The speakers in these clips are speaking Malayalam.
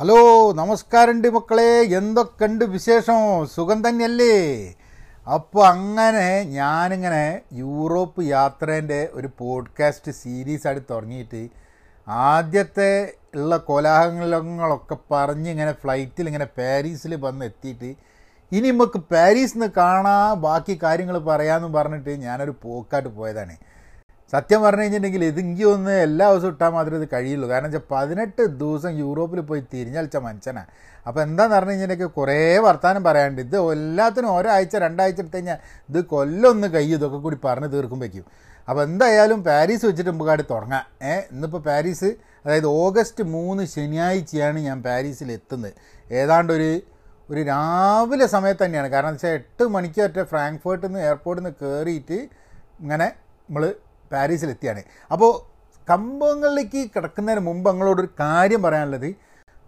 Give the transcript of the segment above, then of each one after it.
ഹലോ നമസ്കാരമുണ്ട് മക്കളെ. എന്തൊക്കെയുണ്ട് വിശേഷം? സുഖം തന്നെയല്ലേ? അപ്പോൾ അങ്ങനെ ഞാനിങ്ങനെ യൂറോപ്പ് യാത്രേന്റെ ഒരു പോഡ്കാസ്റ്റ് സീരീസ് ആയിട്ട് തുടങ്ങിയിട്ട് ആദ്യത്തെ ഉള്ള കോലാഹലങ്ങളൊക്കെ പറഞ്ഞ് ഇങ്ങനെ ഫ്ലൈറ്റിൽ ഇങ്ങനെ പാരീസിൽ വന്ന് എത്തിയിട്ട് ഇനി നമുക്ക് പാരീസിൽ നിന്ന് കാണാൻ ബാക്കി കാര്യങ്ങൾ പറയാമെന്ന് പറഞ്ഞിട്ട് ഞാനൊരു പോക്കായിട്ട് പോയതാണ്. സത്യം പറഞ്ഞു കഴിഞ്ഞിട്ടുണ്ടെങ്കിൽ ഇതെങ്കിൽ ഒന്ന് എല്ലാ ദിവസവും ഇട്ടാൽ മാത്രമേ ഇത് കഴിയുള്ളൂ. കാരണം വെച്ചാൽ പതിനെട്ട് ദിവസം യൂറോപ്പിൽ പോയി തിരിഞ്ഞളിച്ച മനുഷ്യനാണ് അപ്പോൾ എന്താന്ന് പറഞ്ഞു കഴിഞ്ഞിട്ടുണ്ടെങ്കിൽ കുറേ വർത്തമാനം പറയാണ്ട് ഇത് എല്ലാത്തിനും ഒരാഴ്ച രണ്ടാഴ്ച എടുത്തു കഴിഞ്ഞാൽ ഇത് കൊല്ലൊന്ന് കൈ ഇതൊക്കെ കൂടി പറഞ്ഞ് തീർക്കുമ്പോഴേക്കും അപ്പോൾ എന്തായാലും പാരീസ് വെച്ചിട്ട് നമുക്കാട് തുടങ്ങാം. ഏ ഇന്നിപ്പോൾ പാരീസ് അതായത് ഓഗസ്റ്റ് മൂന്ന് ശനിയാഴ്ചയാണ് ഞാൻ പാരീസിൽ എത്തുന്നത്. ഏതാണ്ട് ഒരു ഒരു രാവിലെ സമയത്ത് തന്നെയാണ്. കാരണം വെച്ചാൽ എട്ട് മണിക്ക് ഒറ്റ ഫ്രാങ്ക്ഫേർട്ടിൽ നിന്ന് എയർപോർട്ടിൽ നിന്ന് കയറിയിട്ട് ഇങ്ങനെ നമ്മൾ പാരീസിലെത്തിയാണ്. അപ്പോൾ കമ്പങ്ങളിലേക്ക് കിടക്കുന്നതിന് മുമ്പ് നിങ്ങളോടൊരു കാര്യം പറയാനുള്ളത്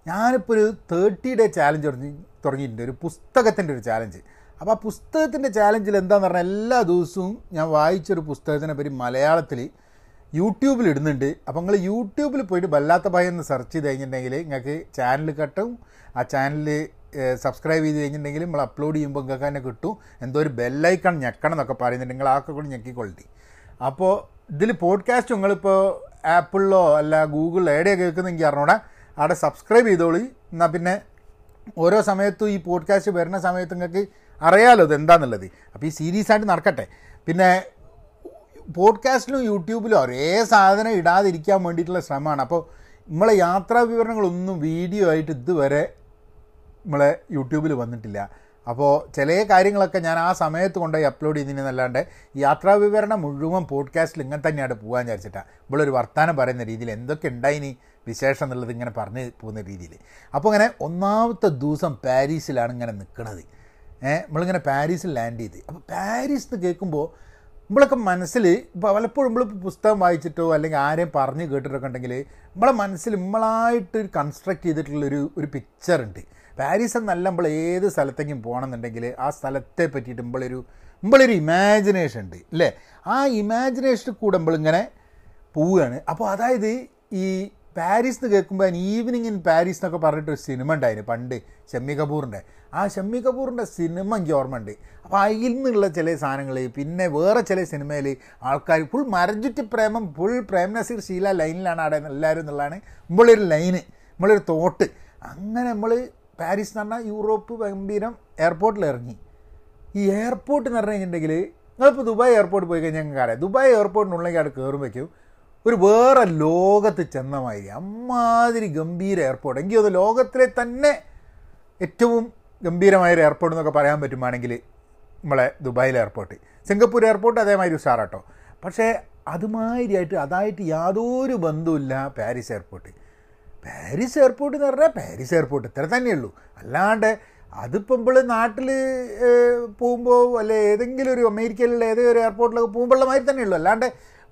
ഞാനിപ്പോൾ ഒരു തേർട്ടി ഡേ ചാലഞ്ച് തുടങ്ങി തുടങ്ങിയിട്ടുണ്ട് ഒരു പുസ്തകത്തിന്റെ ഒരു ചാലഞ്ച് അപ്പോൾ ആ പുസ്തകത്തിന്റെ ചാലഞ്ചിൽ എന്താണെന്ന് പറഞ്ഞാൽ എല്ലാ ദിവസവും ഞാൻ വായിച്ചൊരു പുസ്തകത്തിനെ പറ്റി മലയാളത്തിൽ യൂട്യൂബിൽ ഇടുന്നുണ്ട്. അപ്പോൾ നിങ്ങൾ യൂട്യൂബിൽ പോയിട്ട് വല്ലാത്ത ഭയം എന്ന് സെർച്ച് ചെയ്ത് കഴിഞ്ഞിട്ടുണ്ടെങ്കിൽ നിങ്ങൾക്ക് ചാനൽ കട്ടും. ആ ചാനൽ സബ്സ്ക്രൈബ് ചെയ്ത് കഴിഞ്ഞിട്ടുണ്ടെങ്കിൽ നമ്മൾ അപ്ലോഡ് ചെയ്യുമ്പോൾ നിങ്ങൾക്ക് തന്നെ കിട്ടും. എന്തോ ഒരു ബെല്ലൈക്കൺ ഞെക്കണം എന്നൊക്കെ പറയുന്നുണ്ട്. നിങ്ങൾ ആക്കെ കൂടി ഞെക്കിക്കൊള്ളി അപ്പോൾ ഇതിൽ പോഡ്കാസ്റ്റ് നിങ്ങളിപ്പോൾ ആപ്പിളിലോ അല്ല ഗൂഗിളിലോ എവിടെ കേൾക്കുന്നെങ്കിൽ അറിഞ്ഞൂടെ. അവിടെ സബ്സ്ക്രൈബ് ചെയ്തോളി. എന്നാൽ പിന്നെ ഓരോ സമയത്തും ഈ പോഡ്കാസ്റ്റ് വരുന്ന സമയത്ത് നിങ്ങൾക്ക് അറിയാലോ ഇത് എന്താണെന്നുള്ളത് അപ്പോൾ ഈ സീരീസ് ആയിട്ട് നടക്കട്ടെ. പിന്നെ പോഡ്കാസ്റ്റിലും യൂട്യൂബിലും ഒരേ സാധനം ഇടാതിരിക്കാൻ വേണ്ടിയിട്ടുള്ള ശ്രമമാണ്. അപ്പോൾ നമ്മളെ യാത്രാ വിവരണങ്ങളൊന്നും വീഡിയോ ആയിട്ട് ഇതുവരെ നമ്മളെ യൂട്യൂബിൽ വന്നിട്ടില്ല. അപ്പോൾ ചില കാര്യങ്ങളൊക്കെ ഞാൻ ആ സമയത്ത് കൊണ്ടുപോയി അപ്ലോഡ് ചെയ്തിരുന്നല്ലാണ്ട് യാത്രാ വിവരണം മുഴുവൻ പോഡ്കാസ്റ്റിൽ ഇങ്ങനെ തന്നെയാണ് പോകാൻ വിചാരിച്ചിട്ടാണ് ഇവളൊരു വർത്തമാനം പറയുന്ന രീതിയിൽ എന്തൊക്കെ ഉണ്ടായിനി വിശേഷം എന്നുള്ളത് ഇങ്ങനെ പറഞ്ഞ് പോകുന്ന രീതിയിൽ. അപ്പോൾ ഇങ്ങനെ ഒന്നാമത്തെ ദിവസം പാരീസിലാണ് ഇങ്ങനെ നിൽക്കുന്നത് ഏഹ് നമ്മളിങ്ങനെ പാരീസിൽ ലാൻഡ് ചെയ്ത്. അപ്പോൾ പാരീസ് എന്ന് കേൾക്കുമ്പോൾ നമ്മളൊക്കെ മനസ്സിൽ ഇപ്പോൾ പലപ്പോഴും നമ്മളിപ്പോൾ പുസ്തകം വായിച്ചിട്ടോ അല്ലെങ്കിൽ ആരെയും പറഞ്ഞ് കേട്ടിട്ടൊക്കെ ഉണ്ടെങ്കിൽ നമ്മളെ മനസ്സിൽ നമ്മളായിട്ട് കൺസ്ട്രക്ട് ചെയ്തിട്ടുള്ളൊരു ഒരു പിക്ചർ ഉണ്ട്. പാരീസ് എന്നല്ല നമ്മൾ ഏത് സ്ഥലത്തേക്കും പോകണമെന്നുണ്ടെങ്കിൽ ആ സ്ഥലത്തെ പറ്റിയിട്ട് നമ്മളൊരു നമ്മളൊരു ഇമാജിനേഷൻ ഉണ്ട് അല്ലേ ആ ഇമാജിനേഷനിൽ കൂടെ നമ്മളിങ്ങനെ പോവുകയാണ്. അപ്പോൾ അതായത് ഈ പാരീസ് എന്ന് കേൾക്കുമ്പോൾ ഈവനിങ് ഇൻ പാരീസ് എന്നൊക്കെ പറഞ്ഞിട്ടൊരു സിനിമ ഉണ്ടായിരുന്നു പണ്ട് ഷമ്മി കപൂറിന്റെ. ആ ഷമ്മി കപൂറിന്റെ സിനിമ എനിക്ക് ഓർമ്മ ഉണ്ട് അപ്പോൾ അതിൽ നിന്നുള്ള ചില സാധനങ്ങൾ പിന്നെ വേറെ ചില സിനിമയിൽ ആൾക്കാർ ഫുൾ മരഞ്ചുറ്റി പ്രേമം ഫുൾ പ്രേം നസീർ ശീല ലൈനിലാണ് അവിടെ എല്ലാവരും എന്നുള്ളതാണ് നമ്മളൊരു ലൈന് നമ്മളൊരു തോട്ട്. അങ്ങനെ നമ്മൾ പാരീസ് എന്ന് പറഞ്ഞാൽ യൂറോപ്പ് ഗംഭീരം എയർപോർട്ടിൽ ഇറങ്ങി ഈ എയർപോർട്ട് എന്ന് പറഞ്ഞു കഴിഞ്ഞിട്ടുണ്ടെങ്കിൽ നിങ്ങളിപ്പോൾ ദുബായ് എയർപോർട്ട് പോയി കഴിഞ്ഞാൽ ഞങ്ങൾക്ക് അറിയാം. ദുബായ് എയർപോർട്ടിനുള്ളിലേക്ക് അവിടെ കയറുമ്പോഴേക്കും ഒരു വേറെ ലോകത്ത് ചെന്ന മാതിരി അമ്മാതിരി ഗംഭീര എയർപോർട്ട്. എനിക്ക് അത് ലോകത്തിലെ തന്നെ ഏറ്റവും ഗംഭീരമായൊരു എയർപോർട്ട് എന്നൊക്കെ പറയാൻ പറ്റുവാണെങ്കിൽ നമ്മളെ ദുബായിലെ എയർപോർട്ട്. സിംഗപ്പൂർ എയർപോർട്ട് അതേമാതിരി ഉഷാറാട്ടോ. പക്ഷേ അതുമാതിരിയായിട്ട് അതായിട്ട് യാതൊരു ബന്ധവുമില്ല പാരീസ് എയർപോർട്ട്. പാരീസ് എയർപോർട്ട് എന്ന് പറഞ്ഞാൽ പാരീസ് എയർപോർട്ട്. ഇത്ര തന്നെയുള്ളൂ അല്ലാണ്ട് അതിപ്പോൾ നമ്മൾ നാട്ടിൽ പോകുമ്പോൾ അല്ലെ ഏതെങ്കിലും ഒരു അമേരിക്കയിലുള്ള ഏതെങ്കിലും ഒരു എയർപോർട്ടിലൊക്കെ പോകുമ്പോഴുള്ള മാതിരി തന്നെയുള്ളൂ അല്ലാണ്ട്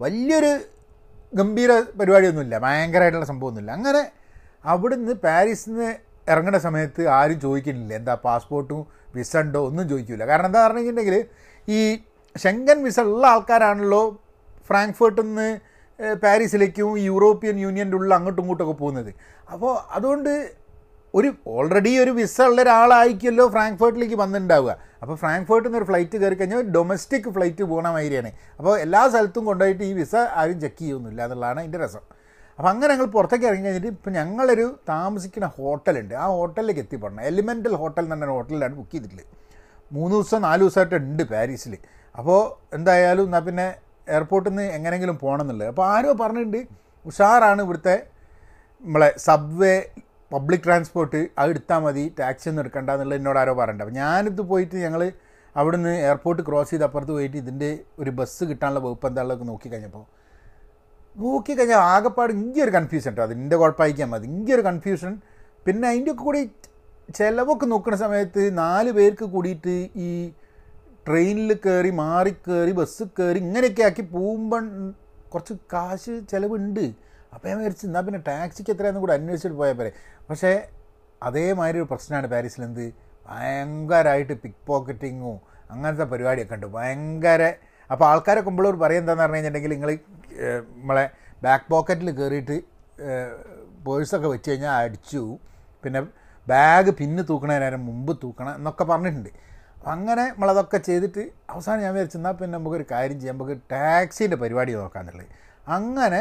വലിയൊരു ഗംഭീര പരിപാടിയൊന്നുമില്ല. ഭയങ്കരമായിട്ടുള്ള സംഭവമൊന്നുമില്ല. അങ്ങനെ അവിടുന്ന് പാരീസിൽ നിന്ന് ഇറങ്ങുന്ന സമയത്ത് ആരും ചോദിക്കുന്നില്ല. എന്താ പാസ്പോർട്ടും വിസ ഉണ്ടോ ഒന്നും ചോദിക്കില്ല കാരണം എന്താ പറഞ്ഞിട്ടുണ്ടെങ്കിൽ ഈ ഷെങ്കൻ വിസ ഉള്ള ആൾക്കാരാണല്ലോ ഫ്രാങ്ക്ഫേർട്ടിൽ നിന്ന് പാരീസിലേക്കും യൂറോപ്യൻ യൂണിയന്റെ ഉള്ളിൽ അങ്ങോട്ടും ഇങ്ങോട്ടൊക്കെ പോകുന്നത്. അപ്പോൾ അതുകൊണ്ട് ഒരു ഓൾറെഡി ഒരു വിസ ഉള്ള ഒരാളായിരിക്കുമല്ലോ ഫ്രാങ്ക്ഫേർട്ടിലേക്ക് വന്നിട്ടുണ്ടാവുക. അപ്പോൾ ഫ്രാങ്ക്ഫേർട്ടിൽ നിന്ന് ഒരു ഫ്ലൈറ്റ് കയറി കഴിഞ്ഞാൽ ഡൊമസ്റ്റിക് ഫ്ലൈറ്റ് പോകണ മാതിരിയാണ്. അപ്പോൾ എല്ലാ സ്ഥലത്തും കൊണ്ടുപോയിട്ട് ഈ വിസ ആരും ചെക്ക് ചെയ്യുന്നില്ല എന്നുള്ളതാണ് അതിന്റെ രസം. അപ്പോൾ അങ്ങനെ ഞങ്ങൾ പുറത്തേക്ക് ഇറങ്ങി കഴിഞ്ഞിട്ട് ഇപ്പോൾ ഞങ്ങളൊരു താമസിക്കുന്ന ഹോട്ടലുണ്ട്. ആ ഹോട്ടലിലേക്ക് എത്തിപ്പെടണം. എലിമെന്റൽ ഹോട്ടൽ എന്ന് പറഞ്ഞ ഹോട്ടലിലാണ് ബുക്ക് ചെയ്തിട്ടുള്ളത്. മൂന്ന് ദിവസം നാല് ദിവസമായിട്ട് ഉണ്ട് പാരീസിൽ. അപ്പോൾ എന്തായാലും എന്നാൽ പിന്നെ എയർപോർട്ടിൽ നിന്ന് എങ്ങനെയെങ്കിലും പോകണം എന്നുള്ളത് അപ്പോൾ ആരോ പറഞ്ഞിട്ടുണ്ട് ഉഷാറാണ് ഇവിടുത്തെ നമ്മളെ സബ്വേ പബ്ലിക് ട്രാൻസ്പോർട്ട് അത് എടുത്താൽ മതി ടാക്സി ഒന്നും എടുക്കണ്ട എന്നുള്ളത് എന്നോട് ആരോ പറയണ്ട അപ്പോൾ ഞാനിത് പോയിട്ട് ഞങ്ങൾ അവിടുന്ന് എയർപോർട്ട് ക്രോസ് ചെയ്ത് അപ്പുറത്ത് പോയിട്ട് ഇതിന്റെ ഒരു ബസ് കിട്ടാനുള്ള വകുപ്പ് എന്താണുള്ളതൊക്കെ നോക്കി കഴിഞ്ഞപ്പോൾ നോക്കി കഴിഞ്ഞാൽ ആകെപ്പാട് ഇങ്ങനെ ഒരു കൺഫ്യൂഷൻ കേട്ടോ അതിന്റെ കുഴപ്പമായിരിക്കാൻ മതി ഇങ്ങനെ ഒരു കൺഫ്യൂഷൻ പിന്നെ അതിന്റെ ഒക്കെ കൂടി ചിലവൊക്കെ നോക്കുന്ന സമയത്ത് നാല് പേർക്ക് കൂടിയിട്ട് ഈ ട്രെയിനിൽ കയറി മാറി കയറി ബസ് കയറി ഇങ്ങനെയൊക്കെ ആക്കി പോകുമ്പോൾ കുറച്ച് കാശ് ചിലവുണ്ട്. അപ്പോൾ ഞാൻ വിചാരിച്ചു എന്നാൽ പിന്നെ ടാക്സിക്ക് എത്രയാണെന്ന് കൂടെ അന്വേഷിച്ചിട്ട് പോയാൽ പോരെ. പക്ഷേ അതേമാതിരി ഒരു പ്രശ്നമാണ് പാരീസിൽ എന്ത്? ഭയങ്കരമായിട്ട് പിക്ക് പോക്കറ്റിങ്ങും അങ്ങനത്തെ പരിപാടിയൊക്കെ ഉണ്ട്. ഭയങ്കര അപ്പോൾ ആൾക്കാരൊക്കെ നമ്മളോട് പറയും എന്താണെന്ന് പറഞ്ഞു കഴിഞ്ഞിട്ടുണ്ടെങ്കിൽ നിങ്ങൾ നമ്മളെ ബാക്ക് പോക്കറ്റിൽ കയറിയിട്ട് പേഴ്സൊക്കെ വെച്ച് കഴിഞ്ഞാൽ അടിച്ചു. പിന്നെ ബാഗ് പിന്നെ തൂക്കണ നേരം മുമ്പ് തൂക്കണം എന്നൊക്കെ പറഞ്ഞിട്ടുണ്ട്. അങ്ങനെ നമ്മളതൊക്കെ ചെയ്തിട്ട് അവസാനം ഞാൻ വിചാരിച്ചു എന്നാൽ പിന്നെ നമുക്കൊരു കാര്യം ചെയ്യാം നമുക്ക് ടാക്സീന്റെ പരിപാടി നോക്കാമെന്നുള്ളത് അങ്ങനെ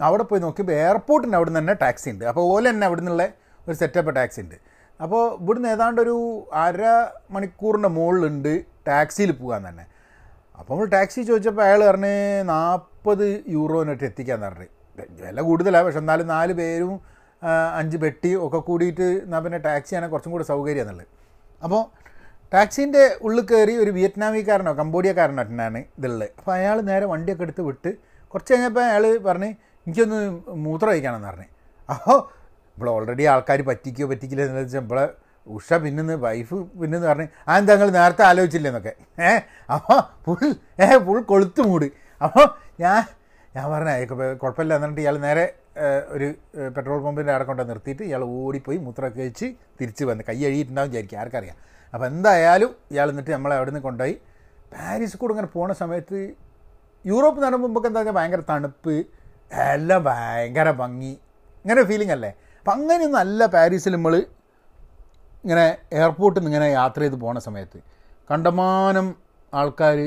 അവിടെ പോയി നോക്കിയപ്പോൾ എയർപോർട്ടിന്റെ അവിടെ നിന്ന് തന്നെ ടാക്സി ഉണ്ട്. അപ്പോൾ ഓല തന്നെ അവിടെ നിന്നുള്ള ഒരു സെറ്റപ്പ് ടാക്സി ഉണ്ട്. അപ്പോൾ ഇവിടുന്ന് ഏതാണ്ട് ഒരു അര മണിക്കൂറിന്റെ മുകളിലുണ്ട് ടാക്സിയിൽ പോകാൻ തന്നെ. അപ്പോൾ നമ്മൾ ടാക്സി ചോദിച്ചപ്പോൾ അയാൾ പറഞ്ഞ് നാൽപ്പത് യൂറോനായിട്ട് എത്തിക്കാൻ പറഞ്ഞു വില കൂടുതലാണ് പക്ഷെ എന്നാലും നാല് പേരും അഞ്ച് പെട്ടി ഒക്കെ കൂടിയിട്ട് എന്നാൽ പിന്നെ ടാക്സിയാണ് കുറച്ചും കൂടി സൗകര്യം അപ്പോൾ ടാക്സീന്റെ ഉള്ളിൽ കയറി ഒരു വിയറ്റ്നാമിക്കാരനോ കംബോഡിയക്കാരനോ തന്നെയാണ് ഇതുള്ളത്. അപ്പോൾ അയാൾ നേരെ വണ്ടിയൊക്കെ എടുത്ത് വിട്ട് കുറച്ച് കഴിഞ്ഞപ്പോൾ അയാൾ പറഞ്ഞ് എനിക്കൊന്ന് മൂത്രം കഴിക്കണമെന്ന് പറഞ്ഞു. അപ്പോൾ ഇപ്പോൾ ഓൾറെഡി ആൾക്കാർ പറ്റിക്കോ പറ്റിക്കില്ല എന്ന് വെച്ചാൽ ഇവിടെ ഉഷ പിന്നെന്ന് വൈഫ് പിന്നെന്ന് പറഞ്ഞ് ആ എന്താ നിങ്ങൾ നേരത്തെ ആലോചിച്ചില്ല എന്നൊക്കെ. ഏ അപ്പോൾ ഫുൾ ഏ ഫുൾ കൊളുത്ത് മൂട്. അപ്പോൾ ഞാൻ ഞാൻ പറഞ്ഞ കുഴപ്പമില്ല. എന്നിട്ട് ഇയാൾ നേരെ ഒരു പെട്രോൾ പമ്പിന്റെ അവിടെ കൊണ്ട് നിർത്തിയിട്ട് ഇയാൾ ഓടിപ്പോയി മൂത്രമൊക്കെ വെച്ച് തിരിച്ച് വന്ന് കൈ അഴിയിട്ടുണ്ടാവും വിചാരിക്കും ആർക്കറിയാം. അപ്പോൾ എന്തായാലും ഇയാൾ എന്നിട്ട് നമ്മളെ അവിടെ നിന്ന് കൊണ്ടുപോയി. പാരീസ് കൂടെ ഇങ്ങനെ പോണ സമയത്ത് യൂറോപ്പ് നടന്ന മുമ്പൊക്കെ എന്താ വെച്ചാൽ ഭയങ്കര തണുപ്പ് എല്ലാം ഭയങ്കര ഭംഗി. ഇങ്ങനെ ഫീലിംഗ് അല്ലേ? അപ്പം അങ്ങനെയൊന്നും അല്ല പാരീസിൽ നമ്മൾ ഇങ്ങനെ എയർപോർട്ടിൽ നിന്ന് ഇങ്ങനെ യാത്ര ചെയ്ത് പോണ സമയത്ത് കണ്ടമാനം ആൾക്കാർ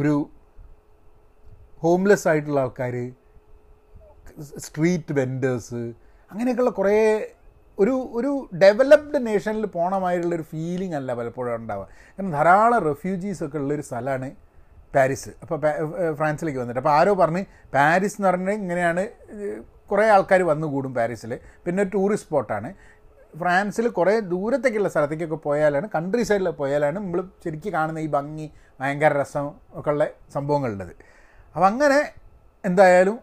ഒരു ഹോംലെസ് ആയിട്ടുള്ള ആൾക്കാർ സ്ട്രീറ്റ് വെൻഡേഴ്സ് അങ്ങനെയൊക്കെയുള്ള കുറേ ഒരു ഒരു ഡെവലപ്ഡ് നേഷനിൽ പോണമായിട്ടുള്ളൊരു ഫീലിംഗ് അല്ല പലപ്പോഴും ഉണ്ടാവുക. കാരണം ധാരാളം റെഫ്യൂജീസ് ഒക്കെ ഉള്ളൊരു സ്ഥലമാണ് പാരീസ്. അപ്പോൾ ഫ്രാൻസിലേക്ക് വന്നിട്ട്. അപ്പോൾ ആരോ പറഞ്ഞ് പാരീസ് എന്ന് പറഞ്ഞാൽ ഇങ്ങനെയാണ് കുറേ ആൾക്കാർ വന്നു കൂടും പാരീസിൽ പിന്നെ ഒരു ടൂറിസ്റ്റ് സ്പോട്ടാണ് ഫ്രാൻസിൽ കുറേ ദൂരത്തേക്കുള്ള സ്ഥലത്തേക്കൊക്കെ പോയാലാണ് കൺട്രി സൈഡിൽ പോയാലാണ് നമ്മൾ ശരിക്കും കാണുന്ന ഈ ഭംഗി ഭയങ്കര രസം ഒക്കെ ഉള്ള സംഭവങ്ങളുള്ളത്. അപ്പം അങ്ങനെ എന്തായാലും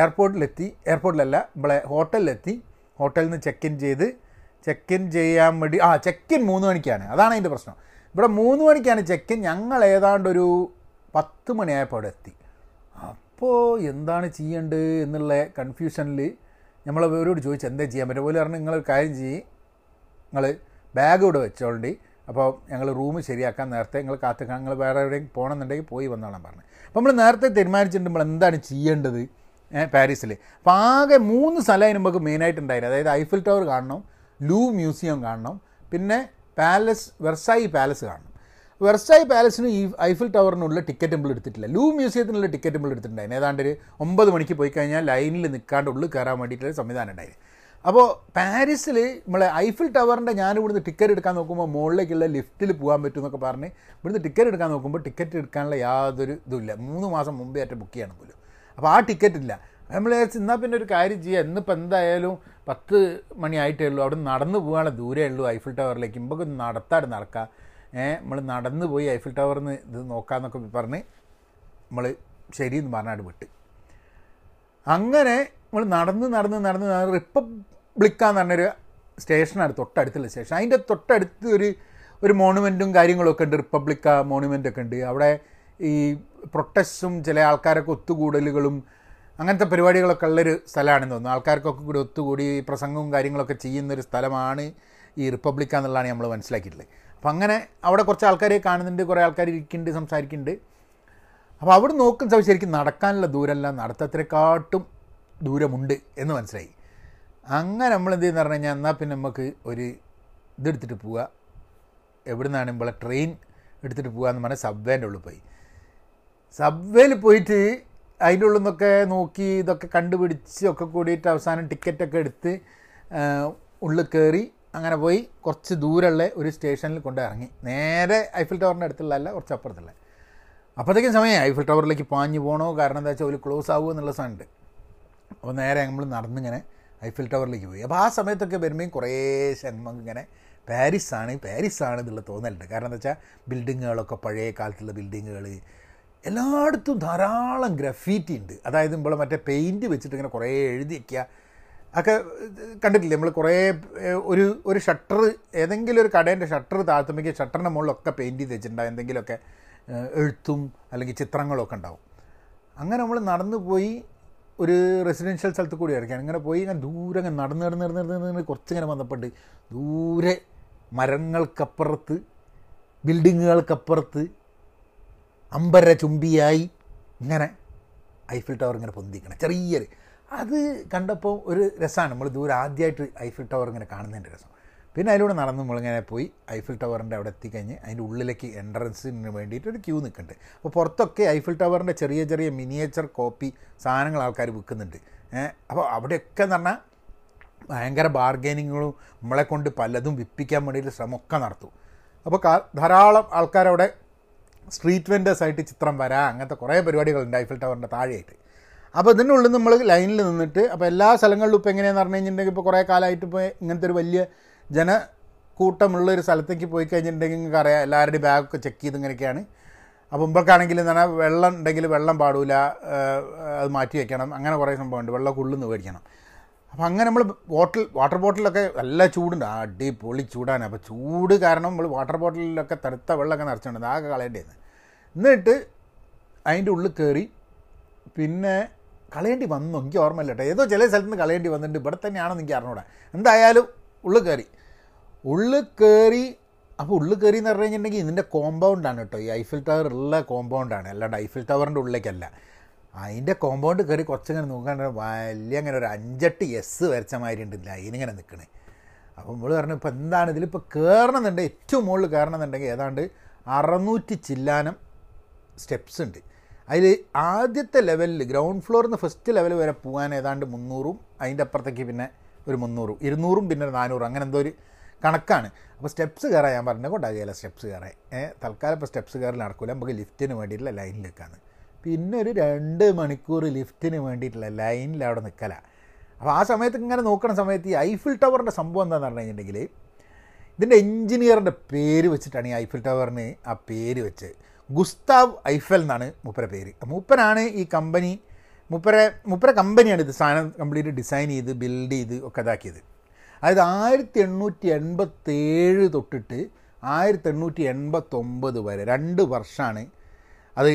എയർപോർട്ടിലെത്തി എയർപോർട്ടിലല്ല നമ്മളെ ഹോട്ടലിലെത്തി ഹോട്ടലിൽ നിന്ന് ചെക്ക് ഇൻ ചെയ്ത് ചെക്ക് ഇൻ ചെയ്യാൻ വേണ്ടി ആ ചെക്ക് ഇൻ മൂന്ന് മണിക്കാണ്. അതാണ് അതിന്റെ പ്രശ്നം. ഇവിടെ മൂന്ന് മണിക്കാണ് ചെക്ക് ഇൻ ഞങ്ങൾ ഏതാണ്ട് ഒരു പത്ത് മണിയായപ്പോൾ അവിടെ എത്തി. അപ്പോൾ എന്താണ് ചെയ്യേണ്ടത് എന്നുള്ള കൺഫ്യൂഷനിൽ നമ്മൾ അവരോട് ചോദിച്ചു എന്താ ചെയ്യാൻ പറ്റും പോലെ പറഞ്ഞു നിങ്ങൾ കാര്യം ചെയ്യും. നിങ്ങൾ ബാഗ് ഇവിടെ വെച്ചോണ്ടി അപ്പോൾ ഞങ്ങൾ റൂം ശരിയാക്കാൻ നേരത്തെ നിങ്ങൾ കാത്തു നിങ്ങൾ വേറെ എവിടെയും പോകണമെന്നുണ്ടെങ്കിൽ പോയി വന്നോളാം പറഞ്ഞു. അപ്പോൾ നമ്മൾ നേരത്തെ തീരുമാനിച്ചിട്ട് നമ്മൾ എന്താണ് ചെയ്യേണ്ടത്? പാരീസിൽ അപ്പോൾ ആകെ മൂന്ന് സ്ഥലം നമുക്ക് മെയിനായിട്ട് ഉണ്ടായിരുന്നു അതായത് ഐഫിൽ ടവർ കാണണം ലൂ മ്യൂസിയം കാണണം പിന്നെ പാലസ് വെർസായി പാലസ് കാണണം. വെർസായി പാലസിന് ഈ ഐഫിൽ ടവറിനുള്ള ടിക്കറ്റ് നമ്മൾ എടുത്തിട്ടില്ല. ലൂ മ്യൂസിയത്തിനുള്ള ടിക്കറ്റ് നമ്മൾ എടുത്തിട്ടുണ്ടായിരുന്നു ഏതാണ്ട് ഒരു ഒമ്പത് മണിക്ക് പോയി കഴിഞ്ഞാൽ ലൈനിൽ നിൽക്കാണ്ട് ഉള്ളിൽ കയറാൻ വേണ്ടിയിട്ടുള്ള സംവിധാനം ഉണ്ടായിരുന്നു അപ്പോൾ പാരീസിൽ നമ്മളെ ഐഫിൽ ടവറിന്റെ ഞാൻ ഇവിടുന്ന് ടിക്കറ്റ് എടുക്കാൻ നോക്കുമ്പോൾ മുകളിലേക്കുള്ള ലിഫ്റ്റിൽ പോകാൻ പറ്റും എന്നൊക്കെ പറഞ്ഞ് ഇവിടുന്ന് ടിക്കറ്റ് എടുക്കാൻ നോക്കുമ്പോൾ ടിക്കറ്റ് എടുക്കാനുള്ള യാതൊരു ഇതുമില്ല മൂന്ന് മാസം മുമ്പേ ആയിട്ട് ബുക്ക് ചെയ്യണം പോലും. അപ്പോൾ ആ ടിക്കറ്റ് ഇല്ല. നമ്മൾ എന്നാൽ പിന്നെ ഒരു കാര്യം ചെയ്യുക ഇന്നിപ്പോൾ എന്തായാലും പത്ത് മണിയായിട്ടേ ഉള്ളൂ. അവിടെ നടന്നു പോകാനുള്ള ദൂരേ ഉള്ളൂ ഐഫിൽ ടവറിലേക്ക് ഇമ്പൊക്കെ നടത്താട് നടക്കാം. ഏഹ് നമ്മൾ നടന്നു പോയി ഐഫിൽ ടവറിന്ന് ഇത് നോക്കാമെന്നൊക്കെ പറഞ്ഞ് നമ്മൾ ശരി എന്ന് പറഞ്ഞാട് വിട്ട്. അങ്ങനെ നമ്മൾ നടന്ന് നടന്ന് നടന്ന് നടന്ന് റിപ്പബ്ലിക്കാന്ന് പറഞ്ഞൊരു സ്റ്റേഷനാണ് തൊട്ടടുത്തുള്ള സ്റ്റേഷൻ. അതിന്റെ തൊട്ടടുത്ത് ഒരു ഒരു മോണുമെന്റും കാര്യങ്ങളൊക്കെ ഉണ്ട്. റിപ്പബ്ലിക്ക മോണുമെന്റ് ഒക്കെ ഉണ്ട്. അവിടെ ഈ പ്രൊട്ടസ്റ്റും ചില ആൾക്കാരൊക്കെ ഒത്തുകൂടലുകളും അങ്ങനത്തെ പരിപാടികളൊക്കെ ഉള്ളൊരു സ്ഥലമാണെന്ന് തോന്നുന്നു. ആൾക്കാർക്കൊക്കെ കൂടി ഒത്തുകൂടി പ്രസംഗവും കാര്യങ്ങളൊക്കെ ചെയ്യുന്നൊരു സ്ഥലമാണ് ഈ റിപ്പബ്ലിക്ക എന്നുള്ളതാണ് നമ്മൾ മനസ്സിലാക്കിയിട്ടുള്ളത്. അപ്പം അങ്ങനെ അവിടെ കുറച്ച് ആൾക്കാരെ കാണുന്നുണ്ട് കുറേ ആൾക്കാർ ഇരിക്കുന്നുണ്ട് സംസാരിക്കുന്നുണ്ട്. അപ്പോൾ അവിടെ സമയം ശരിക്കും നടക്കാനുള്ള ദൂരമല്ല നടത്തത്തിനെക്കാട്ടും ദൂരമുണ്ട് എന്ന് മനസ്സിലായി. അങ്ങനെ നമ്മൾ എന്ത് ചെയ്യുന്ന പറഞ്ഞു കഴിഞ്ഞാൽ എന്നാൽ പിന്നെ നമുക്ക് ഒരു ഇതെടുത്തിട്ട് പോവുക. എവിടെ നിന്നാണ് നമ്മളെ ട്രെയിൻ എടുത്തിട്ട് പോകാമെന്ന് പറഞ്ഞാൽ സബ്വേന്റെ ഉള്ളിൽ പോയി. സബ്വേയിൽ പോയിട്ട് അതിന്റെ ഉള്ളിൽ നിന്നൊക്കെ നോക്കി ഇതൊക്കെ കണ്ടുപിടിച്ച് ഒക്കെ കൂടിയിട്ട് അവസാനം ടിക്കറ്റൊക്കെ എടുത്ത് ഉള്ളിൽ കയറി അങ്ങനെ പോയി കുറച്ച് ദൂരമുള്ള ഒരു സ്റ്റേഷനിൽ കൊണ്ട് ഇറങ്ങി. നേരെ ഐഫിൽ ടവറിന്റെ അടുത്തുള്ളതല്ല കുറച്ച് അപ്പുറത്തുള്ള. അപ്പോഴത്തേക്കും സമയം. ഐഫിൽ ടവറിലേക്ക് പാഞ്ഞു പോകണോ കാരണം എന്താ വെച്ചാൽ ഒരു ക്ലോസ് ആവുമോ എന്നുള്ള സാധനമുണ്ട്. അപ്പോൾ നേരെ നമ്മൾ നടന്നിങ്ങനെ ഐഫിൽ ടവറിലേക്ക് പോയി. അപ്പോൾ ആ സമയത്തൊക്കെ വരുമ്പോൾ കുറേ നമുക്ക് ഇങ്ങനെ പാരീസാണ് പാരീസാണ് എന്നുള്ള തോന്നലുണ്ട്. കാരണം എന്താ വെച്ചാൽ ബിൽഡിങ്ങുകളൊക്കെ പഴയ കാലത്തുള്ള ബിൽഡിങ്ങുകൾ എല്ലായിടത്തും ധാരാളം ഗ്രഫീറ്റി ഉണ്ട്. അതായത് നമ്മൾ മറ്റേ പെയിന്റ് വെച്ചിട്ട് ഇങ്ങനെ കുറേ എഴുതി വയ്ക്കുക ഒക്കെ കണ്ടിട്ടില്ലേ? നമ്മൾ കുറേ ഒരു ഒരു ഷട്ടർ ഏതെങ്കിലും ഒരു കടേന്റെ ഷട്ടർ താഴ്ത്തുമ്പോൾ ഷട്ടറിന്റെ മുകളിലൊക്കെ പെയിന്റ് ചെയ്ത് വെച്ചിട്ടുണ്ടാവും. എന്തെങ്കിലുമൊക്കെ എഴുത്തും അല്ലെങ്കിൽ ചിത്രങ്ങളൊക്കെ ഉണ്ടാവും. അങ്ങനെ നമ്മൾ നടന്നു പോയി ഒരു റെസിഡൻഷ്യൽ സ്ഥലത്ത് കൂടി ഇറക്കിയാണ് ഇങ്ങനെ പോയി ഇങ്ങനെ ദൂരെ ഇങ്ങനെ നടന്ന് നടന്ന് നടന്ന് നടന്ന് നടന്ന് കുറച്ചിങ്ങനെ വന്നപ്പോണ്ട് ദൂരെ മരങ്ങൾക്കപ്പുറത്ത് ബിൽഡിങ്ങുകൾക്കപ്പുറത്ത് അമ്പര ചുംബിയായി ഇങ്ങനെ ഐഫിൽ ടവർ ഇങ്ങനെ പൊന്തിക്കണം. ചെറിയൊരു അത് കണ്ടപ്പോൾ ഒരു രസമാണ്. നമ്മൾ ദൂരെ ആദ്യമായിട്ട് ഐഫിൽ ടവർ ഇങ്ങനെ കാണുന്നതിന്റെ രസം. പിന്നെ അതിലൂടെ നടന്ന് നമ്മളിങ്ങനെ പോയി ഐഫിൽ ടവറിന്റെ അവിടെ എത്തിക്കഴിഞ്ഞ് അതിന്റെ ഉള്ളിലേക്ക് എൻട്രൻസിന് വേണ്ടിയിട്ട് ഒരു ക്യൂ നിൽക്കുന്നുണ്ട്. അപ്പോൾ പുറത്തൊക്കെ ഐഫിൽ ടവറിന്റെ ചെറിയ ചെറിയ മിനിയേച്ചർ കോപ്പി സാധനങ്ങൾ ആൾക്കാർ വിൽക്കുന്നുണ്ട്. അപ്പോൾ അവിടെയൊക്കെ എന്ന് പറഞ്ഞാൽ ഭയങ്കര ബാർഗൈനിങ്ങുകളും നമ്മളെ കൊണ്ട് പലതും വിപ്പിക്കാൻ വേണ്ടിയിട്ട് ശ്രമമൊക്കെ നടത്തും. അപ്പോൾ ധാരാളം ആൾക്കാരവിടെ സ്ട്രീറ്റ് വെൻഡേഴ്സ് ആയിട്ട് ചിത്രം വരാം അങ്ങനത്തെ കുറേ പരിപാടികളുണ്ട് ഐഫിൽ ടവറിന്റെ താഴെയായിട്ട്. അപ്പോൾ ഇതിനുള്ളിൽ നമ്മൾ ലൈനിൽ നിന്നിട്ട് അപ്പോൾ എല്ലാ സ്ഥലങ്ങളിലും ഇപ്പോൾ എങ്ങനെയാണെന്ന് പറഞ്ഞു കഴിഞ്ഞിട്ടുണ്ടെങ്കിൽ ഇപ്പോൾ കുറേ കാലമായിട്ട് ഇപ്പോൾ ഇങ്ങനത്തെ ഒരു വലിയ ജനക്കൂട്ടമുള്ള ഒരു സ്ഥലത്തേക്ക് പോയി കഴിഞ്ഞിട്ടുണ്ടെങ്കിൽ നിങ്ങൾക്ക് അറിയാം എല്ലാവരുടെയും ബാഗൊക്കെ ചെക്ക് ചെയ്ത് ഇങ്ങനെയൊക്കെയാണ്. അപ്പോൾ മുമ്പൊക്കെയാണെങ്കിൽ പറഞ്ഞാൽ വെള്ളം ഉണ്ടെങ്കിൽ വെള്ളം പാടില്ല അത് മാറ്റി വെക്കണം അങ്ങനെ കുറേ സംഭവമുണ്ട്. വെള്ളം ഉള്ളിൽ മേടിക്കണം. അപ്പോൾ അങ്ങനെ നമ്മൾ ബോട്ടിൽ വാട്ടർ ബോട്ടിലൊക്കെ നല്ല ചൂടുണ്ട്. അടിപൊളി ചൂടാണ്. അപ്പോൾ ചൂട് കാരണം നമ്മൾ വാട്ടർ ബോട്ടിലൊക്കെ തടുത്ത വെള്ളമൊക്കെ നിറച്ചിട്ടുണ്ട് ആകെ കളയേണ്ടിയെന്ന് എന്നിട്ട് അതിന്റെ ഉള്ളിൽ കയറി പിന്നെ കളയേണ്ടി വന്നു. എനിക്ക് ഓർമ്മയില്ല കേട്ടോ. ഏതോ ചില സ്ഥലത്ത് നിന്ന് കളയേണ്ടി വന്നിട്ടുണ്ട്. ഇവിടെ തന്നെയാണെന്ന് എനിക്ക് അറിഞ്ഞൂടാ. എന്തായാലും ഉള്ളിൽ കയറി. ഉള്ളിൽ കയറി അപ്പോൾ ഉള്ളിൽ കയറി എന്ന് പറഞ്ഞു കഴിഞ്ഞിട്ടുണ്ടെങ്കിൽ ഇതിന്റെ കോമ്പൗണ്ടാണ് കേട്ടോ. ഈ ഐഫിൽ ടവർ ഉള്ള കോമ്പൗണ്ടാണ് അല്ലാണ്ട് ഐഫിൽ ടവറിന്റെ ഉള്ളിലേക്കല്ല. അതിന്റെ കോമ്പൗണ്ട് കയറി കുറച്ചിങ്ങനെ നോക്കാണ്ട് വലിയ അങ്ങനെ ഒരു അഞ്ചെട്ട് എസ് വരച്ച മാതിരി ഉണ്ട് ലൈനിങ്ങനെ നിൽക്കണേ. അപ്പോൾ നമ്മൾ പറഞ്ഞു ഇപ്പോൾ എന്താണ് ഇതിലിപ്പോൾ കയറണമെന്നുണ്ടെങ്കിൽ ഏറ്റവും മുകളിൽ കയറണമെന്നുണ്ടെങ്കിൽ ഏതാണ്ട് അറുന്നൂറ്റി ചില്ലാനം സ്റ്റെപ്സ് ഉണ്ട്. അതിൽ ആദ്യത്തെ ലെവലിൽ ഗ്രൗണ്ട് ഫ്ലോറിൽ നിന്ന് ഫസ്റ്റ് ലെവൽ വരെ പോകാൻ ഏതാണ്ട് മുന്നൂറും അതിന്റെ അപ്പുറത്തേക്ക് പിന്നെ ഒരു മുന്നൂറും ഇരുന്നൂറും പിന്നെ ഒരു നാനൂറും അങ്ങനെ എന്തോ ഒരു കണക്കാണ്. അപ്പോൾ സ്റ്റെപ്സ് കയറാൻ ഞാൻ പറഞ്ഞ കൊണ്ടാകുകയില്ല സ്റ്റെപ്സ് കയറാൻ. തൽക്കാലം ഇപ്പോൾ സ്റ്റെപ്സ് കയറി നടക്കില്ല നമുക്ക് ലിഫ്റ്റിന് വേണ്ടിയിട്ടുള്ള ലൈനിൽ നിൽക്കാന്ന് പിന്നെ ഒരു രണ്ട് മണിക്കൂർ ലിഫ്റ്റിന് വേണ്ടിയിട്ടുള്ള ലൈനിൽ അവിടെ നിൽക്കല അപ്പോൾ ആ സമയത്ത് ഇങ്ങനെ നോക്കുന്ന സമയത്ത് ഈ ഐഫിൽ ടവറിന്റെ സംഭവം എന്താണെന്ന് പറഞ്ഞു കഴിഞ്ഞിട്ടുണ്ടെങ്കിൽ ഇതിന്റെ എഞ്ചിനീയറിന്റെ പേര് വെച്ചിട്ടാണ് ഈ ഐഫിൽ ടവറിന് ആ പേര് വെച്ച് ഗുസ്താവ് ഐഫൽ എന്നാണ് മൂപ്പര പേര്. മൂപ്പരാണ് ഈ കമ്പനി മൂപ്പരെ മൂപ്പര കമ്പനിയാണ് ഇത് സാധനം കംപ്ലീറ്റ് ഡിസൈൻ ചെയ്ത് ബിൽഡ് ചെയ്ത് ഒക്കെ ഇതാക്കിയത്. അതായത് ആയിരത്തി എണ്ണൂറ്റി എൺപത്തേഴ് തൊട്ടിട്ട് ആയിരത്തി എണ്ണൂറ്റി എൺപത്തൊമ്പത് വരെ രണ്ട് വർഷമാണ് അത്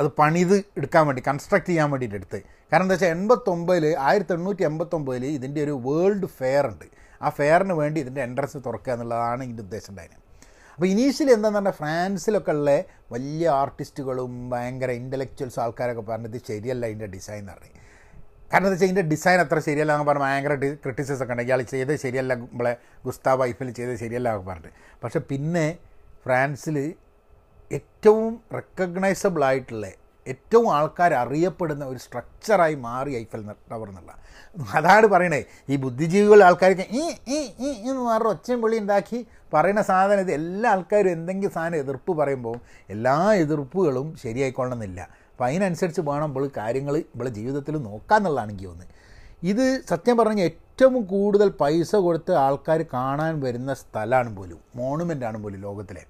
അത് പണിത് എടുക്കാൻ വേണ്ടി കൺസ്ട്രക്ട് ചെയ്യാൻ വേണ്ടിയിട്ട് എടുത്ത്. കാരണം എന്താ വെച്ചാൽ എൺപത്തൊമ്പതിൽ ആയിരത്തി എണ്ണൂറ്റി എൺപത്തൊമ്പതിൽ ഇതിന്റെ ഒരു വേൾഡ് ഫെയർ ഉണ്ട്. ആ ഫെയറിന് വേണ്ടി ഇതിന്റെ എൻട്രൻസ് തുറക്കുക എന്നുള്ളതാണ് ഇതിന്റെ ഉദ്ദേശം ഉണ്ടായിരുന്നത്. അപ്പോൾ ഇനീഷ്യലി എന്താണെന്ന് പറഞ്ഞാൽ ഫ്രാൻസിലൊക്കെ ഉള്ള വലിയ ആർട്ടിസ്റ്റുകളും ഭയങ്കര ഇന്റലക്ച്വൽസ് ആൾക്കാരൊക്കെ പറഞ്ഞത് ശരിയല്ല ഇതിന്റെ ഡിസൈൻ എന്ന് പറഞ്ഞു. കാരണം എന്താ വെച്ചാൽ ഇതിന്റെ ഡിസൈൻ അത്ര ശരിയല്ല എന്ന് പറഞ്ഞാൽ ഭയങ്കര ക്രിറ്റിസിസം ഒക്കെ ഉണ്ട്. ഇയാൾ ചെയ്തത് ശരിയല്ല നമ്മളെ ഗുസ്താവ് ഐഫിൽ ചെയ്ത് ശരിയല്ല എന്നൊക്കെ പറഞ്ഞിട്ട് പക്ഷേ പിന്നെ ഫ്രാൻസിൽ ഏറ്റവും റെക്കഗ്നൈസബിൾ ആയിട്ടുള്ള ഏറ്റവും ആൾക്കാർ അറിയപ്പെടുന്ന ഒരു സ്ട്രക്ചറായി മാറി ഐഫൽ ടവർ എന്നുള്ള. അതാണ് പറയണേ ഈ ബുദ്ധിജീവികൾ ആൾക്കാർക്ക് ഈ ഈ ഈ എന്ന് പറഞ്ഞ ഒച്ചയും പൊളി ഉണ്ടാക്കി പറയുന്ന സാധനം ഇത് എല്ലാ ആൾക്കാരും എന്തെങ്കിലും സാധനം എതിർപ്പ് പറയുമ്പോൾ എല്ലാ എതിർപ്പുകളും ശരിയായിക്കൊള്ളണമെന്നില്ല. അപ്പോൾ അതിനനുസരിച്ച് വേണം നമ്മൾ കാര്യങ്ങൾ നമ്മളെ ജീവിതത്തിൽ നോക്കാമെന്നുള്ളതാണ് എനിക്ക് തോന്നുന്നത്. ഇത് സത്യം പറഞ്ഞാൽ ഏറ്റവും കൂടുതൽ പൈസ കൊടുത്ത് ആൾക്കാർ കാണാൻ വരുന്ന സ്ഥലമാണ് പോലും മോണുമെന്റ് ആണ് പോലും ലോകത്തിലെ.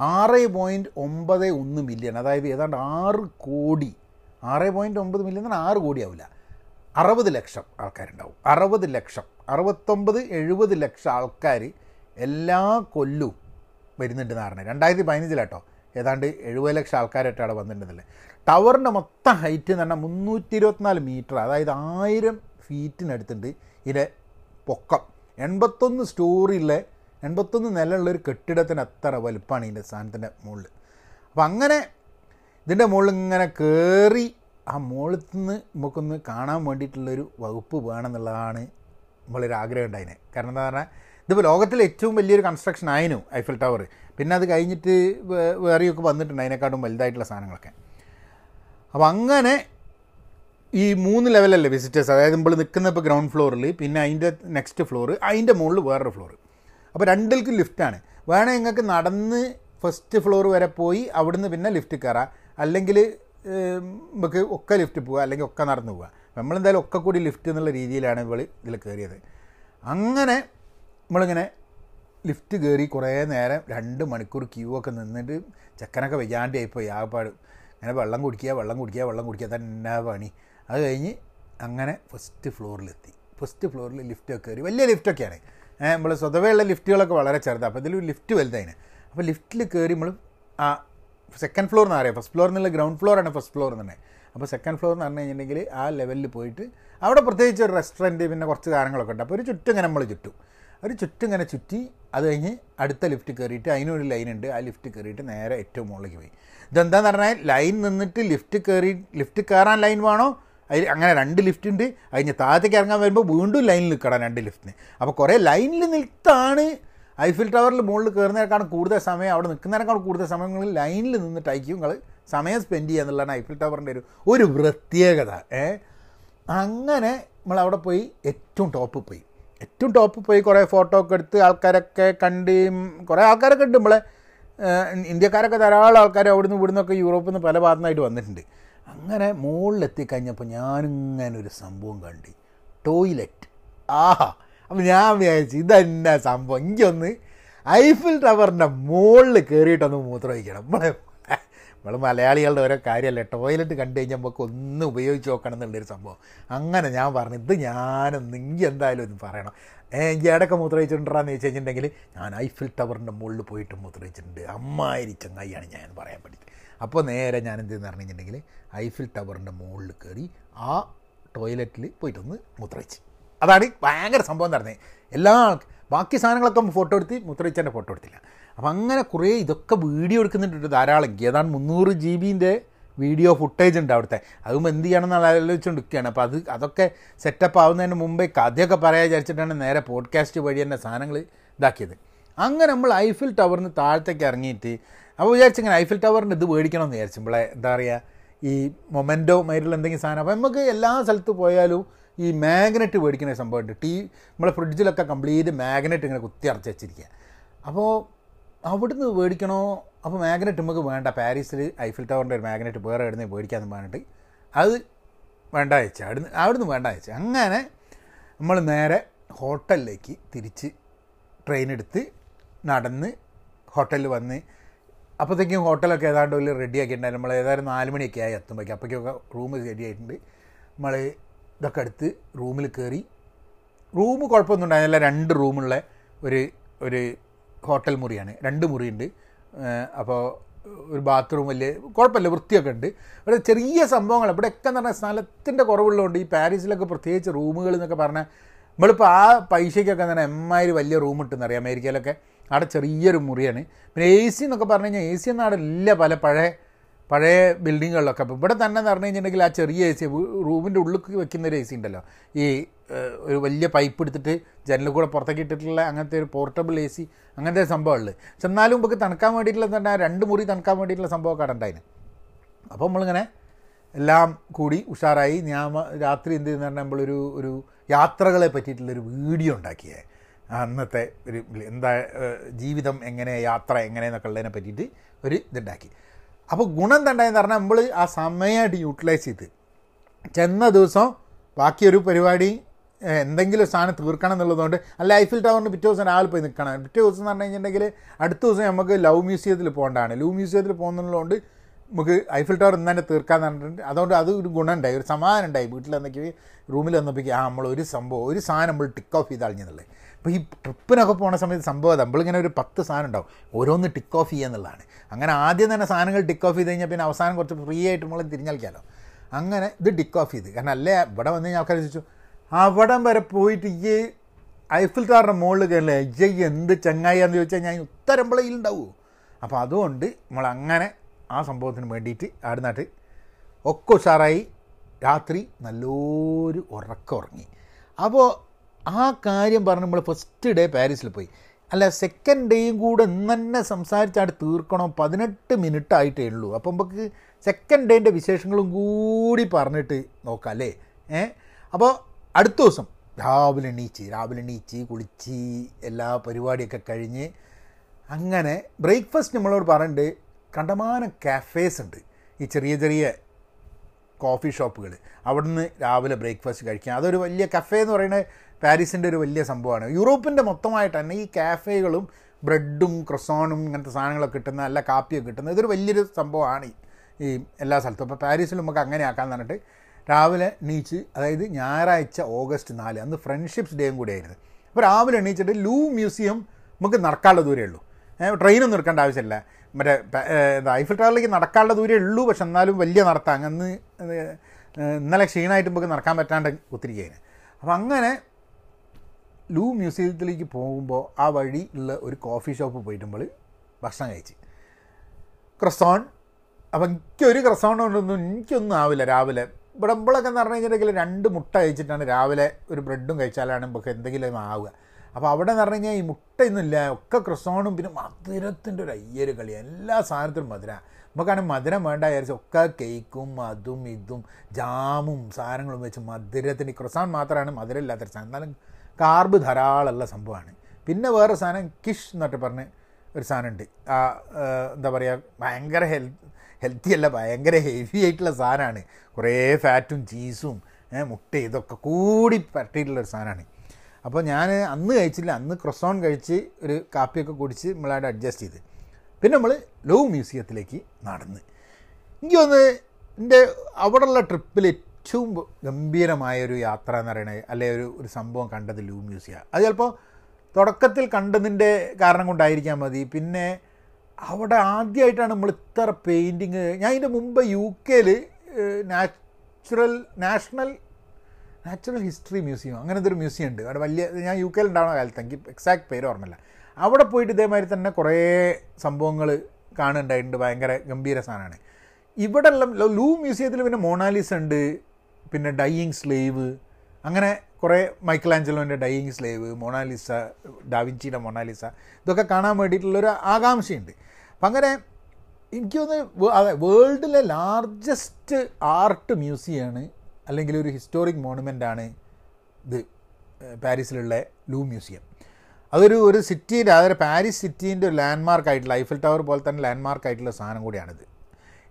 ആറ് പോയിന്റ് ഒമ്പത് ഒന്ന് മില്യൺ അതായത് ഏതാണ്ട് ആറ് കോടി. ആറ് പോയിന്റ് ഒമ്പത് മില്യൺ എന്നാൽ ആറ് കോടി ആവില്ല. അറുപത് ലക്ഷം ആൾക്കാരുണ്ടാവും. അറുപത് ലക്ഷം. അറുപത്തൊമ്പത് എഴുപത് ലക്ഷം ആൾക്കാർ എല്ലാ കൊല്ലവും വരുന്നുണ്ടെന്ന് പറഞ്ഞത് രണ്ടായിരത്തി പതിനഞ്ചിലാട്ടോ ഏതാണ്ട് എഴുപത് ലക്ഷം ആൾക്കാരായിട്ട് അവിടെ വന്നിട്ടുണ്ടല്ലേ ടവറിന്റെ മൊത്തം ഹൈറ്റ് എന്ന് പറഞ്ഞാൽ മുന്നൂറ്റി ഇരുപത്തിനാല് മീറ്റർ. അതായത് ആയിരം ഫീറ്റിനടുത്തുണ്ട് ഇതിന്റെ പൊക്കം. എൺപത്തൊന്ന് സ്റ്റോറിയിലെ എൺപത്തൊന്ന് നിലയുള്ളൊരു കെട്ടിടത്തിന് അത്ര വലുപ്പമാണ് ഇതിന്റെ സാധനത്തിന്റെ മുകളിൽ. അപ്പം അങ്ങനെ ഇതിന്റെ മുകളിൽ ഇങ്ങനെ കയറി ആ മുകളിൽ നിന്ന് നമുക്കൊന്ന് കാണാൻ വേണ്ടിയിട്ടുള്ളൊരു വകുപ്പ് വേണമെന്നുള്ളതാണ് നമ്മളൊരു ആഗ്രഹം ഉണ്ടായിനെ കാരണം എന്താ പറഞ്ഞാൽ ഇതിപ്പോൾ ലോകത്തിലെ ഏറ്റവും വലിയൊരു കൺസ്ട്രക്ഷൻ ആയിരുന്നു ഐഫിൽ ടവർ പിന്നെ അത് കഴിഞ്ഞിട്ട് വേറെയൊക്കെ വന്നിട്ടുണ്ട് അതിനെക്കാട്ടും വലുതായിട്ടുള്ള സാധനങ്ങളൊക്കെ. അപ്പോൾ അങ്ങനെ ഈ മൂന്ന് ലെവലല്ലേ വിസിറ്റേഴ്സ് അതായത് നമ്മൾ നിൽക്കുന്ന ഇപ്പോൾ ഗ്രൗണ്ട് ഫ്ലോറിൽ പിന്നെ അതിന്റെ നെക്സ്റ്റ് ഫ്ലോർ അതിന്റെ മുകളിൽ വേറൊരു ഫ്ലോർ അപ്പോൾ രണ്ടിൽക്കും ലിഫ്റ്റാണ് വേണേൽ നിങ്ങൾക്ക് നടന്ന് ഫസ്റ്റ് ഫ്ലോർ വരെ പോയി അവിടുന്ന് പിന്നെ ലിഫ്റ്റ് കയറാം അല്ലെങ്കിൽ നമുക്ക് ഒക്കെ ലിഫ്റ്റ് പോവുക അല്ലെങ്കിൽ ഒക്കെ നടന്ന് പോവുക നമ്മളെന്തായാലും ഒക്കെ കൂടി ലിഫ്റ്റ് എന്നുള്ള രീതിയിലാണ് ഇവൾ ഇതിൽ കയറിയത് അങ്ങനെ നമ്മളിങ്ങനെ ലിഫ്റ്റ് കയറി കുറേ നേരം രണ്ട് മണിക്കൂർ ക്യൂ ഒക്കെ നിന്നിട്ട് ചെക്കനൊക്കെ വയ്യാണ്ടായിപ്പോയി ആകപ്പാട് അങ്ങനെ വെള്ളം കുടിക്കുക വെള്ളം കുടിക്കുക വെള്ളം കുടിക്കുക തന്നെ പണി. അത് കഴിഞ്ഞ് അങ്ങനെ ഫസ്റ്റ് ഫ്ലോറിലെത്തി ഫസ്റ്റ് ഫ്ലോറിൽ ലിഫ്റ്റൊക്കെ കയറി വലിയ ലിഫ്റ്റൊക്കെയാണ് നമ്മൾ സ്വതവേ ഉള്ള ലിഫ്റ്റുകളൊക്കെ വളരെ ചെറുതാണ് അപ്പോൾ ഇതിൽ ലിഫ്റ്റ് വലുതായിന്. അപ്പോൾ ലിഫ്റ്റിൽ കയറി നമ്മൾ ആ സെക്കൻഡ് ഫ്ലോർ എന്ന് അറിയാം ഫസ്റ്റ് ഫ്ലോർ എന്നുള്ള ഗ്രൗണ്ട് ഫ്ലോറാണ് ഫസ്റ്റ് ഫ്ലോർ തന്നെ അപ്പോൾ സെക്കൻഡ് ഫ്ലോർ എന്ന് പറഞ്ഞു കഴിഞ്ഞിട്ടുണ്ടെങ്കിൽ ആ ലെവലിൽ പോയിട്ട് അവിടെ പ്രത്യേകിച്ച് ഒരു റെസ്റ്റോറന്റ് പിന്നെ കുറച്ച് കാര്യങ്ങളൊക്കെ ഉണ്ട്. അപ്പോൾ ഒരു ചുറ്റും ഇങ്ങനെ നമ്മൾ ചുറ്റും. ഒരു ചുറ്റും ഇങ്ങനെ ചുറ്റി അത് കഴിഞ്ഞ് അടുത്ത ലിഫ്റ്റ് കയറിയിട്ട് അതിനൊരു ലൈൻ ഉണ്ട്. ആ ലിഫ്റ്റ് കയറിയിട്ട് നേരെ ഏറ്റവും മുകളിലേക്ക് പോയി. ഇതെന്താന്ന് പറഞ്ഞാൽ ലൈൻ നിന്നിട്ട് ലിഫ്റ്റ് കയറി ലിഫ്റ്റ് കയറാൻ ലൈൻ വേണോ? അതിൽ അങ്ങനെ രണ്ട് ലിഫ്റ്റ് ഉണ്ട്. അതിന് താഴത്തേക്ക് ഇറങ്ങാൻ വരുമ്പോൾ വീണ്ടും ലൈനിൽ നിൽക്കണം രണ്ട് ലിഫ്റ്റിന് അപ്പോൾ കുറേ ലൈനിൽ നിൽത്താണ് ഐഫിൽ ടവറിൽ മുകളിൽ കയറുന്നതിനേക്കാളും കൂടുതൽ സമയം അവിടെ നിൽക്കുന്നതിനേക്കാൾ കൂടുതൽ സമയങ്ങളിൽ ലൈനിൽ നിന്നിട്ടായിരിക്കും നിങ്ങൾ സമയം സ്പെൻഡ് ചെയ്യുക എന്നുള്ളതാണ് ഐഫിൽ ടവറിന്റെ ഒരു ഒരു പ്രത്യേകത. ഏ? അങ്ങനെ നമ്മൾ അവിടെ പോയി ഏറ്റവും ടോപ്പ് പോയി. ഏറ്റവും ടോപ്പ് പോയി കുറേ ഫോട്ടോ ഒക്കെ എടുത്ത് ആൾക്കാരൊക്കെ കണ്ട് കുറേ ആൾക്കാരൊക്കെ ഉണ്ട് നമ്മളെ. ഇന്ത്യക്കാരൊക്കെ ധാരാളം ആൾക്കാർ അവിടുന്ന് ഇവിടുന്നൊക്കെ യൂറോപ്പിൽ നിന്ന് പല ഭാഗത്തുനിന്നായിട്ട് വന്നിട്ടുണ്ട്. അങ്ങനെ മുകളിലെത്തിക്കഴിഞ്ഞപ്പോൾ ഞാനിങ്ങനെ ഒരു സംഭവം കണ്ട്. ടോയ്ലറ്റ് ആഹാ. അപ്പം ഞാൻ വിചാരിച്ചു ഇതന്നെ സംഭവം? എനിക്കൊന്ന് ഐഫിൽ ടവറിന്റെ മുകളിൽ കയറിയിട്ടൊന്ന് മൂത്രമൊഴിക്കണം. നമ്മളെ നമ്മൾ മലയാളികളുടെ ഓരോ കാര്യമല്ലേ? ടോയ്ലറ്റ് കണ്ടു കഴിഞ്ഞാൽ നമുക്ക് ഒന്ന് ഉപയോഗിച്ച് നോക്കണം എന്നുള്ളൊരു സംഭവം. അങ്ങനെ ഞാൻ പറഞ്ഞു ഇത് ഞാനൊന്ന് എനിക്ക് എന്തായാലും ഒന്ന് പറയണം. എനിക്ക് ഇടയ്ക്ക് മൂത്രമൊഴിച്ചിട്ടുണ്ടെന്ന് ചോദിച്ചു കഴിഞ്ഞിട്ടുണ്ടെങ്കിൽ ഞാൻ ഐഫിൽ ടവറിന്റെ മുകളിൽ പോയിട്ട് മൂത്രമൊഴിച്ചിട്ടുണ്ട്. അമ്മായിരി ചങ്ങായിയാണ് ഞാൻ പറയാൻ പഠിച്ചത്. അപ്പോൾ നേരെ ഞാൻ എന്ത് ചെയ്യുന്ന പറഞ്ഞിട്ടുണ്ടെങ്കിൽ ഐഫിൽ ടവറിന്റെ മുകളിൽ കയറി ആ ടോയ്ലറ്റിൽ പോയിട്ടൊന്ന് മൂത്രമൊഴിച്ച്. അതാണ് ഭയങ്കര സംഭവം നടന്നത് എല്ലാ ആൾക്ക് ബാക്കി സാധനങ്ങളൊക്കെ ഫോട്ടോ എടുത്ത് മുദ്രയിച്ചതിന്റെ ഫോട്ടോ എടുത്തില്ല. അപ്പം അങ്ങനെ കുറേ ഇതൊക്കെ വീഡിയോ എടുക്കുന്നുണ്ട് ധാരാളം. ഏതാണ്ട് മുന്നൂറ് ജി ബിന്റെ വീഡിയോ ഫുട്ടേജ് ഉണ്ട് അവിടുത്തെ. അതുമ്പോൾ എന്ത് ചെയ്യണമെന്നുള്ള ആലോചിച്ചുകൊണ്ടിരിക്കുകയാണ്. അപ്പോൾ അത് അതൊക്കെ സെറ്റപ്പ് ആവുന്നതിന് മുമ്പേ കഥയൊക്കെ പറയാൻ വിചാരിച്ചിട്ടാണ് നേരെ പോഡ്കാസ്റ്റ് വഴി തന്നെ സാധനങ്ങൾ ഇതാക്കിയത്. അങ്ങനെ നമ്മൾ ഐഫിൽ ടവറിന് താഴത്തേക്ക് ഇറങ്ങിയിട്ട് അപ്പോൾ വിചാരിച്ചിങ്ങനെ ഐഫിൽ ടവറിന്റെ ഇത് മേടിക്കണം എന്ന് വിചാരിച്ചു. നമ്മളെ എന്താ പറയുക ഈ മൊമെന്റോ മൈരിൽ എന്തെങ്കിലും സാധനം. അപ്പോൾ നമുക്ക് എല്ലാ സ്ഥലത്ത് പോയാലും ഈ മാഗ്നറ്റ് മേടിക്കുന്ന സംഭവമുണ്ട്. ടീ നമ്മളെ ഫ്രിഡ്ജിലൊക്കെ കംപ്ലീറ്റ് മാഗ്നറ്റ് ഇങ്ങനെ കുത്തി അടച്ച് വെച്ചിരിക്കുക അപ്പോൾ അവിടുന്ന് മേടിക്കണോ? അപ്പോൾ മാഗ്നറ്റ് നമുക്ക് വേണ്ട. പാരീസിൽ ഐഫിൽ ടവറിന്റെ ഒരു മാഗ്നറ്റ് വേറെ എവിടുന്ന് മേടിക്കാമെന്ന് പറഞ്ഞിട്ട് അത് വേണ്ട അയച്ചു അവിടുന്ന് അവിടുന്ന് വേണ്ട അയച്ചു അങ്ങനെ നമ്മൾ നേരെ ഹോട്ടലിലേക്ക് തിരിച്ച് ട്രെയിൻ എടുത്ത് നടന്ന് ഹോട്ടലിൽ വന്ന് അപ്പോഴത്തേക്കും ഹോട്ടലൊക്കെ ഏതാണ്ട് വലിയ റെഡി ആക്കിയിട്ടുണ്ടായിരുന്നു. നമ്മൾ ഏതായാലും നാല് മണിയൊക്കെ ആയി എത്തുമ്പോഴേക്കും. അപ്പോഴേക്കൊക്കെ റൂം ആയിട്ടുണ്ട്. നമ്മൾ ഇതൊക്കെ എടുത്ത് റൂമിൽ കയറി റൂം കുഴപ്പമൊന്നും ഉണ്ടായിരുന്നില്ല. രണ്ട് റൂമുള്ള ഒരു ഒരു ഹോട്ടൽ മുറിയാണ്. രണ്ട് മുറിയുണ്ട്. അപ്പോൾ ഒരു ബാത്റൂം വലിയ കുഴപ്പമില്ല. വൃത്തിയൊക്കെ ഉണ്ട്. ഇവിടെ ചെറിയ സംഭവങ്ങൾ ഇവിടെയൊക്കെ എന്ന് പറഞ്ഞാൽ സ്ഥലത്തിന്റെ കുറവുള്ളതുകൊണ്ട് ഈ പാരീസിലൊക്കെ പ്രത്യേകിച്ച് റൂമുകൾ എന്നൊക്കെ പറഞ്ഞാൽ നമ്മളിപ്പോൾ ആ പൈസയ്ക്കൊക്കെ തന്നെ എമ്മാതിരി വലിയ റൂം കിട്ടുന്നറിയാം അമേരിക്കയിലൊക്കെ. അവിടെ ചെറിയൊരു മുറിയാണ്. പിന്നെ എ സി എന്നൊക്കെ പറഞ്ഞു കഴിഞ്ഞാൽ എ സി ഒന്നും ഇല്ല പല പഴയ പഴയ ബിൽഡിങ്ങുകളിലൊക്കെ അപ്പോൾ ഇവിടെ തന്നെ എന്ന് പറഞ്ഞു കഴിഞ്ഞിട്ടുണ്ടെങ്കിൽ ആ ചെറിയ എ സി റൂമിന്റെ ഉള്ളിൽ വെക്കുന്ന ഒരു എ സി ഉണ്ടല്ലോ. ഈ ഒരു വലിയ പൈപ്പ് എടുത്തിട്ട് ജനലിൽ കൂടെ പുറത്തേക്ക് ഇട്ടിട്ടുള്ള അങ്ങനത്തെ ഒരു പോർട്ടബിൾ എ സി അങ്ങനത്തെ സംഭവമുള്ളത് പക്ഷെ എന്നാലും നമുക്ക് തണുക്കാൻ വേണ്ടിയിട്ടുള്ള തന്നെ രണ്ട് മുറി തണുക്കാൻ വേണ്ടിയിട്ടുള്ള സംഭവമൊക്കെ ഉണ്ടായിന്. അപ്പോൾ നമ്മളിങ്ങനെ എല്ലാം കൂടി ഉഷാറായി. ഞാൻ രാത്രി എന്ത് ചെയ്യുന്ന നമ്മളൊരു ഒരു യാത്രകളെ പറ്റിയിട്ടുള്ളൊരു വീഡിയോ ഉണ്ടാക്കിയേ. അന്നത്തെ ഒരു എന്താ ജീവിതം എങ്ങനെ യാത്ര എങ്ങനെ എന്നൊക്കെ ഉള്ളതിനെ പറ്റിയിട്ട് ഒരു ഇതുണ്ടാക്കി. അപ്പോൾ ഗുണം എന്താണ്ടായെന്ന് പറഞ്ഞാൽ നമ്മൾ ആ സമയമായിട്ട് യൂട്ടിലൈസ് ചെയ്ത് ചെന്ന ദിവസം ബാക്കിയൊരു പരിപാടി എന്തെങ്കിലും സാധനം തീർക്കണം എന്നുള്ളതുകൊണ്ട് അല്ല ഐഫിൽ ടവറിന് പിറ്റേ ദിവസം രാവിലെ പോയി നിൽക്കണം. പിറ്റേ ദിവസം എന്ന് പറഞ്ഞു കഴിഞ്ഞിട്ടുണ്ടെങ്കിൽ അടുത്ത ദിവസം നമുക്ക് ലവ് മ്യൂസിയത്തിൽ പോകേണ്ടതാണ്. ലവ് മ്യൂസിയത്തിൽ പോകുന്നതുകൊണ്ട് നമുക്ക് ഐഫിൽ ടവർ ഇന്ന് തന്നെ തീർക്കാന്ന് പറഞ്ഞിട്ടുണ്ട്. അതുകൊണ്ട് അത് ഒരു ഗുണമുണ്ടായി ഒരു സമാധാനം ഉണ്ടായി വീട്ടിൽ എന്തൊക്കെ റൂമിൽ വന്നപ്പോഴേക്കും ആ നമ്മൾ ഒരു സംഭവം ഒരു സാധനം നമ്മൾ ടിക്ക് ഓഫ് ചെയ്ത് അപ്പോൾ ഈ ട്രിപ്പിനൊക്കെ പോണ സമയത്ത് സംഭവം. നമ്മളിങ്ങനെ ഒരു പത്ത് സാധനം ഉണ്ടാവും. ഓരോന്ന് ടിക്ക് ഓഫ് ചെയ്യുക എന്നുള്ളതാണ്. അങ്ങനെ ആദ്യം തന്നെ സാധനങ്ങൾ ടിക്ക് ഓഫ് ചെയ്ത് കഴിഞ്ഞാൽ പിന്നെ അവസാനം കുറച്ച് ഫ്രീ ആയിട്ട് നമ്മൾ തിരിഞ്ഞളിക്കാമല്ലോ അങ്ങനെ ഇത് ടിക്ക് ഓഫ് ചെയ്ത്. കാരണം അല്ലേ ഇവിടെ വന്ന് കഴിഞ്ഞാൽ ആൾക്കാർ ചോദിച്ചു അവിടം വരെ പോയിട്ട് ഈ ഐഫിൽ ടവറിന്റെ മുകളിൽ കയറില്ലേ? ജയ് എന്ത് ചങ്ങായിയാന്ന് ചോദിച്ചാൽ ഞാൻ ഉത്തരം ഉണ്ടാവുമോ അപ്പോൾ അതുകൊണ്ട് നമ്മൾ അങ്ങനെ ആ സംഭവത്തിന് വേണ്ടിയിട്ട് ആടുന്നാട്ട് ഒക്കെ ഉഷാറായി. രാത്രി നല്ലൊരു ഉറക്കം ഉറങ്ങി. അപ്പോൾ ആ കാര്യം പറഞ്ഞ് നമ്മൾ ഫസ്റ്റ് ഡേ പാരീസിൽ പോയി. അല്ല സെക്കൻഡ് ഡേയും കൂടെ ഇന്ന് തന്നെ സംസാരിച്ചായിട്ട് തീർക്കണം. പതിനെട്ട് മിനിറ്റ് ആയിട്ടേ ഉള്ളൂ. അപ്പം നമുക്ക് സെക്കൻഡ് ഡേന്റെ വിശേഷങ്ങളും കൂടി പറഞ്ഞിട്ട് നോക്കാം അല്ലേ? ഏ? അപ്പോൾ അടുത്ത ദിവസം രാവിലെ എണീച്ച് രാവിലെ എണീച്ച് കുളിച്ച് എല്ലാ പരിപാടിയൊക്കെ കഴിഞ്ഞ് അങ്ങനെ ബ്രേക്ക്ഫാസ്റ്റ് നമ്മളോട് പറഞ്ഞിട്ട് കണ്ടമാനം കാഫേസ് ഉണ്ട്. ഈ ചെറിയ ചെറിയ കോഫി ഷോപ്പുകൾ അവിടുന്ന് രാവിലെ ബ്രേക്ക്ഫാസ്റ്റ് കഴിക്കാം. അതൊരു വലിയ കഫേ എന്ന് പറയുന്നത് പാരീസിന്റെ ഒരു വലിയ സംഭവമാണ്. യൂറോപ്പിന്റെ മൊത്തമായിട്ട് തന്നെ ഈ കാഫേകളും ബ്രെഡും ക്രൊസോണും ഇങ്ങനത്തെ സാധനങ്ങളൊക്കെ കിട്ടുന്ന അല്ല കാപ്പിയൊക്കെ കിട്ടുന്ന ഇതൊരു വലിയൊരു സംഭവമാണ് ഈ- എല്ലാ സ്ഥലത്തും. അപ്പോൾ പാരീസിൽ നമുക്ക് അങ്ങനെ ആക്കാമെന്ന് പറഞ്ഞിട്ട് രാവിലെ എണീച്ച് അതായത് ഞായറാഴ്ച ഓഗസ്റ്റ് നാല് അന്ന് ഫ്രണ്ട്ഷിപ്സ് ഡേയും കൂടെ ആയിരുന്നു. അപ്പോൾ രാവിലെ എണീച്ചിട്ട് ലൂ മ്യൂസിയം നമുക്ക് നടക്കാനുള്ള ദൂരമേ ഉള്ളൂ. ട്രെയിനൊന്നും എടുക്കേണ്ട ആവശ്യമില്ല. മറ്റേ എന്താ ഐഫിൽ ടവറിലേക്ക് നടക്കാനുള്ള ദൂരേ ഉള്ളൂ. പക്ഷെ എന്നാലും വലിയ നടത്താം. അങ്ങ് ഇന്നലെ ക്ഷീണമായിട്ട് നമുക്ക് നടക്കാൻ പറ്റാണ്ട് ഒത്തിരിക്കുകയാണ് അപ്പോൾ അങ്ങനെ ലൂ മ്യൂസിയത്തിലേക്ക് പോകുമ്പോൾ ആ വഴി ഉള്ള ഒരു കോഫി ഷോപ്പ് പോയിട്ടുമ്പോൾ ഭക്ഷണം കഴിച്ച്. ക്രസോൺ അപ്പം എനിക്കൊരു ക്രസോൺ കൊണ്ടൊന്നും എനിക്കൊന്നും ആവില്ല രാവിലെ. ഇവിടെ ഇമ്പളൊക്കെ എന്ന് പറഞ്ഞു കഴിഞ്ഞിട്ടുണ്ടെങ്കിൽ രണ്ട് മുട്ട കഴിച്ചിട്ടാണ് രാവിലെ ഒരു ബ്രെഡും കഴിച്ചാലാണ് നമുക്ക് എന്തെങ്കിലും ആവുക. അപ്പോൾ അവിടെ എന്ന് പറഞ്ഞു കഴിഞ്ഞാൽ ഈ മുട്ടയൊന്നുമില്ല ഒക്കെ ക്രിസോണും പിന്നെ മധുരത്തിന്റെ ഒരു അയ്യൊരു കളി എല്ലാ സാധനത്തിനും മധുര. നമുക്കാണെങ്കിൽ മധുരം വേണ്ട വിചാരിച്ച് ഒക്കെ കേക്കും അതും ഇതും ജാമും സാധനങ്ങളും വെച്ച് മധുരത്തിന് ക്രിസോൺ മാത്രമാണ് മധുരം ഇല്ലാത്തൊരു സാധനം. എന്നാലും കാർബ് ധാരാളമുള്ള സംഭവമാണ്. പിന്നെ വേറെ സാധനം കിഷ് എന്നൊക്കെ പറഞ്ഞ് ഒരു സാധനമുണ്ട്. ആ എന്താ പറയുക ഭയങ്കര ഹെൽത്ത് ഹെൽത്തി അല്ല ഭയങ്കര ഹെവി ആയിട്ടുള്ള സാധനമാണ്. കുറേ ഫാറ്റും ചീസും മുട്ട ഇതൊക്കെ കൂടി പറ്റിയിട്ടുള്ളൊരു സാധനമാണ്. അപ്പോൾ ഞാൻ അന്ന് കഴിച്ചില്ല. അന്ന് ക്രൊസോൺ കഴിച്ച് ഒരു കാപ്പിയൊക്കെ കുടിച്ച് നമ്മളവിടെ അഡ്ജസ്റ്റ് ചെയ്ത്. പിന്നെ നമ്മൾ ലോ മ്യൂസിയത്തിലേക്ക് നടന്ന്. എനിക്ക് ഒന്ന് എന്റെ അവിടെയുള്ള ട്രിപ്പിൽ ഏറ്റവും ഗംഭീരമായ ഒരു യാത്ര എന്ന് പറയുന്നത് അല്ലെ ഒരു ഒരു സംഭവം കണ്ടത് ലൂ മ്യൂസിയ അത് ചിലപ്പോൾ തുടക്കത്തിൽ കണ്ടതിന്റെ കാരണം കൊണ്ടായിരിക്കാൻ മതി. പിന്നെ അവിടെ ആദ്യമായിട്ടാണ് നമ്മൾ ഇത്ര പെയിന്റിങ് ഞാൻ ഇതിന്റെ മുമ്പ് യു കെയിൽ natural national natural history museum അങ്ങനത്തെ ഒരു മ്യൂസിയം ഉണ്ട്. അവിടെ വലിയ ഞാൻ യു കെയിൽ ഉണ്ടാവുന്ന കാലത്ത് എനിക്ക് എക്സാക്ട് പേര് ഓർമ്മയില്ല. അവിടെ പോയിട്ട് ഇതേമാതിരി തന്നെ കുറേ സംഭവങ്ങൾ കാണുന്നുണ്ടായിട്ടുണ്ട്. ഭയങ്കര ഗംഭീര സാധനമാണ്. ഇവിടെ എല്ലാം ലൂ മ്യൂസിയത്തിൽ പിന്നെ മോണാലിസ് ഉണ്ട്. പിന്നെ ഡൈയിങ് സ്ലേവ് അങ്ങനെ കുറേ മൈക്കിൾ ആഞ്ചലോന്റെ ഡൈയിങ് സ്ലേവ് മോണാലിസ ഡാവിഞ്ചിയുടെ മൊണാലിസ. ഇതൊക്കെ കാണാൻ വേണ്ടിയിട്ടുള്ളൊരു ആകാംക്ഷയുണ്ട്. അപ്പം അങ്ങനെ എനിക്ക് തോന്നുന്നത് വേൾഡിലെ ലാർജസ്റ്റ് ആർട്ട് മ്യൂസിയമാണ് അല്ലെങ്കിൽ ഒരു ഹിസ്റ്റോറിക് മോണുമെന്റ് ആണ് ഇത് പാരീസിലുള്ള ലൂ മ്യൂസിയം. അതൊരു ഒരു സിറ്റിയുടെ അതായത് പാരീസ് സിറ്റീന്റെ ഒരു ലാൻഡ്മാർക്ക് ആയിട്ടുള്ള ഐഫിൽ ടവർ പോലെ തന്നെ ലാൻഡ്മാർക്ക് ആയിട്ടുള്ള സാധനം കൂടിയാണിത്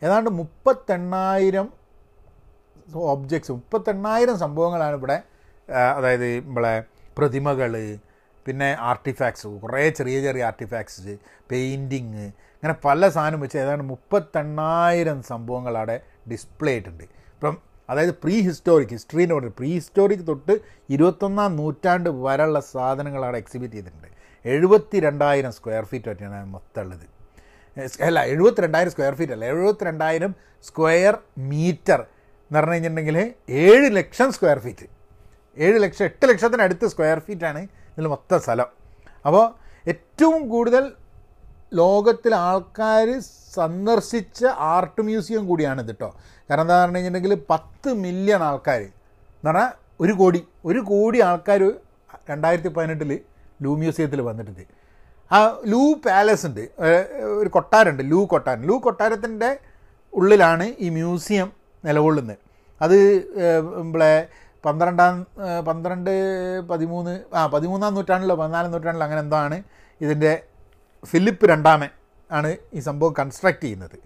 ഏതാണ്ട് മുപ്പത്തെണ്ണായിരം ഒബ്ജക്ട്സ് മുപ്പത്തെണ്ണായിരം സംഭവങ്ങളാണ് ഇവിടെ അതായത് നമ്മളെ പ്രതിമകൾ പിന്നെ ആർട്ടിഫാക്ട്സ് കുറേ ചെറിയ ചെറിയ ആർട്ടിഫാക്ട്സ് പെയിന്റിങ് അങ്ങനെ പല സാധനം വെച്ച് ഏതാണ്ട് മുപ്പത്തെണ്ണായിരം സംഭവങ്ങൾ അവിടെ ഡിസ്പ്ലേ ആയിട്ടുണ്ട് ഇപ്പം അതായത് പ്രീ ഹിസ്റ്റോറിക് ഹിസ്റ്ററി എന്ന് പറയുന്നത് പ്രീ ഹിസ്റ്റോറിക് തൊട്ട് ഇരുപത്തൊന്നാം നൂറ്റാണ്ട് വരെയുള്ള സാധനങ്ങൾ അവിടെ എക്സിബിറ്റ് ചെയ്തിട്ടുണ്ട്. എഴുപത്തി രണ്ടായിരം സ്ക്വയർ ഫീറ്റ് പറ്റിയാണ് മൊത്തം ഉള്ളത് അല്ല എഴുപത്തി രണ്ടായിരം സ്ക്വയർ ഫീറ്റ് അല്ല എഴുപത്തി രണ്ടായിരം സ്ക്വയർ മീറ്റർ എന്ന് പറഞ്ഞു കഴിഞ്ഞിട്ടുണ്ടെങ്കിൽ ഏഴ് ലക്ഷം സ്ക്വയർ ഫീറ്റ് ഏഴ് ലക്ഷം എട്ട് ലക്ഷത്തിനടുത്ത് സ്ക്വയർ ഫീറ്റാണ് ഇതിൽ മൊത്തം സ്ഥലം. അപ്പോൾ ഏറ്റവും കൂടുതൽ ലോകത്തിൽ ആൾക്കാർ സന്ദർശിച്ച ആർട്ട് മ്യൂസിയം കൂടിയാണിത് കേട്ടോ കാരണം എന്താ പറഞ്ഞു കഴിഞ്ഞിട്ടുണ്ടെങ്കിൽ പത്ത് മില്യൺ ആൾക്കാർ. എന്ന് പറഞ്ഞാൽ ഒരു കോടി ഒരു കോടി ആൾക്കാർ രണ്ടായിരത്തി പതിനെട്ടിൽ ലൂ മ്യൂസിയത്തിൽ വന്നിട്ടുണ്ട്. ആ ലൂ പാലസ് ഉണ്ട്. ഒരു കൊട്ടാരമുണ്ട് ലൂ കൊട്ടാരം. ലൂ കൊട്ടാരത്തിന്റെ ഉള്ളിലാണ് ഈ മ്യൂസിയം നിലകൊള്ളുന്നത്. അത് നമ്മളെ പന്ത്രണ്ടാം പന്ത്രണ്ട് പതിമൂന്ന് ആ പതിമൂന്നാം നൂറ്റാണ്ടിലോ പതിനാലാം നൂറ്റാണ്ടിലോ അങ്ങനെ എന്താണ് ഇതിന്റെ ഫിലിപ്പ് രണ്ടാമൻ ആണ് ഈ സംഭവം കൺസ്ട്രക്റ്റ് ചെയ്യുന്നത്.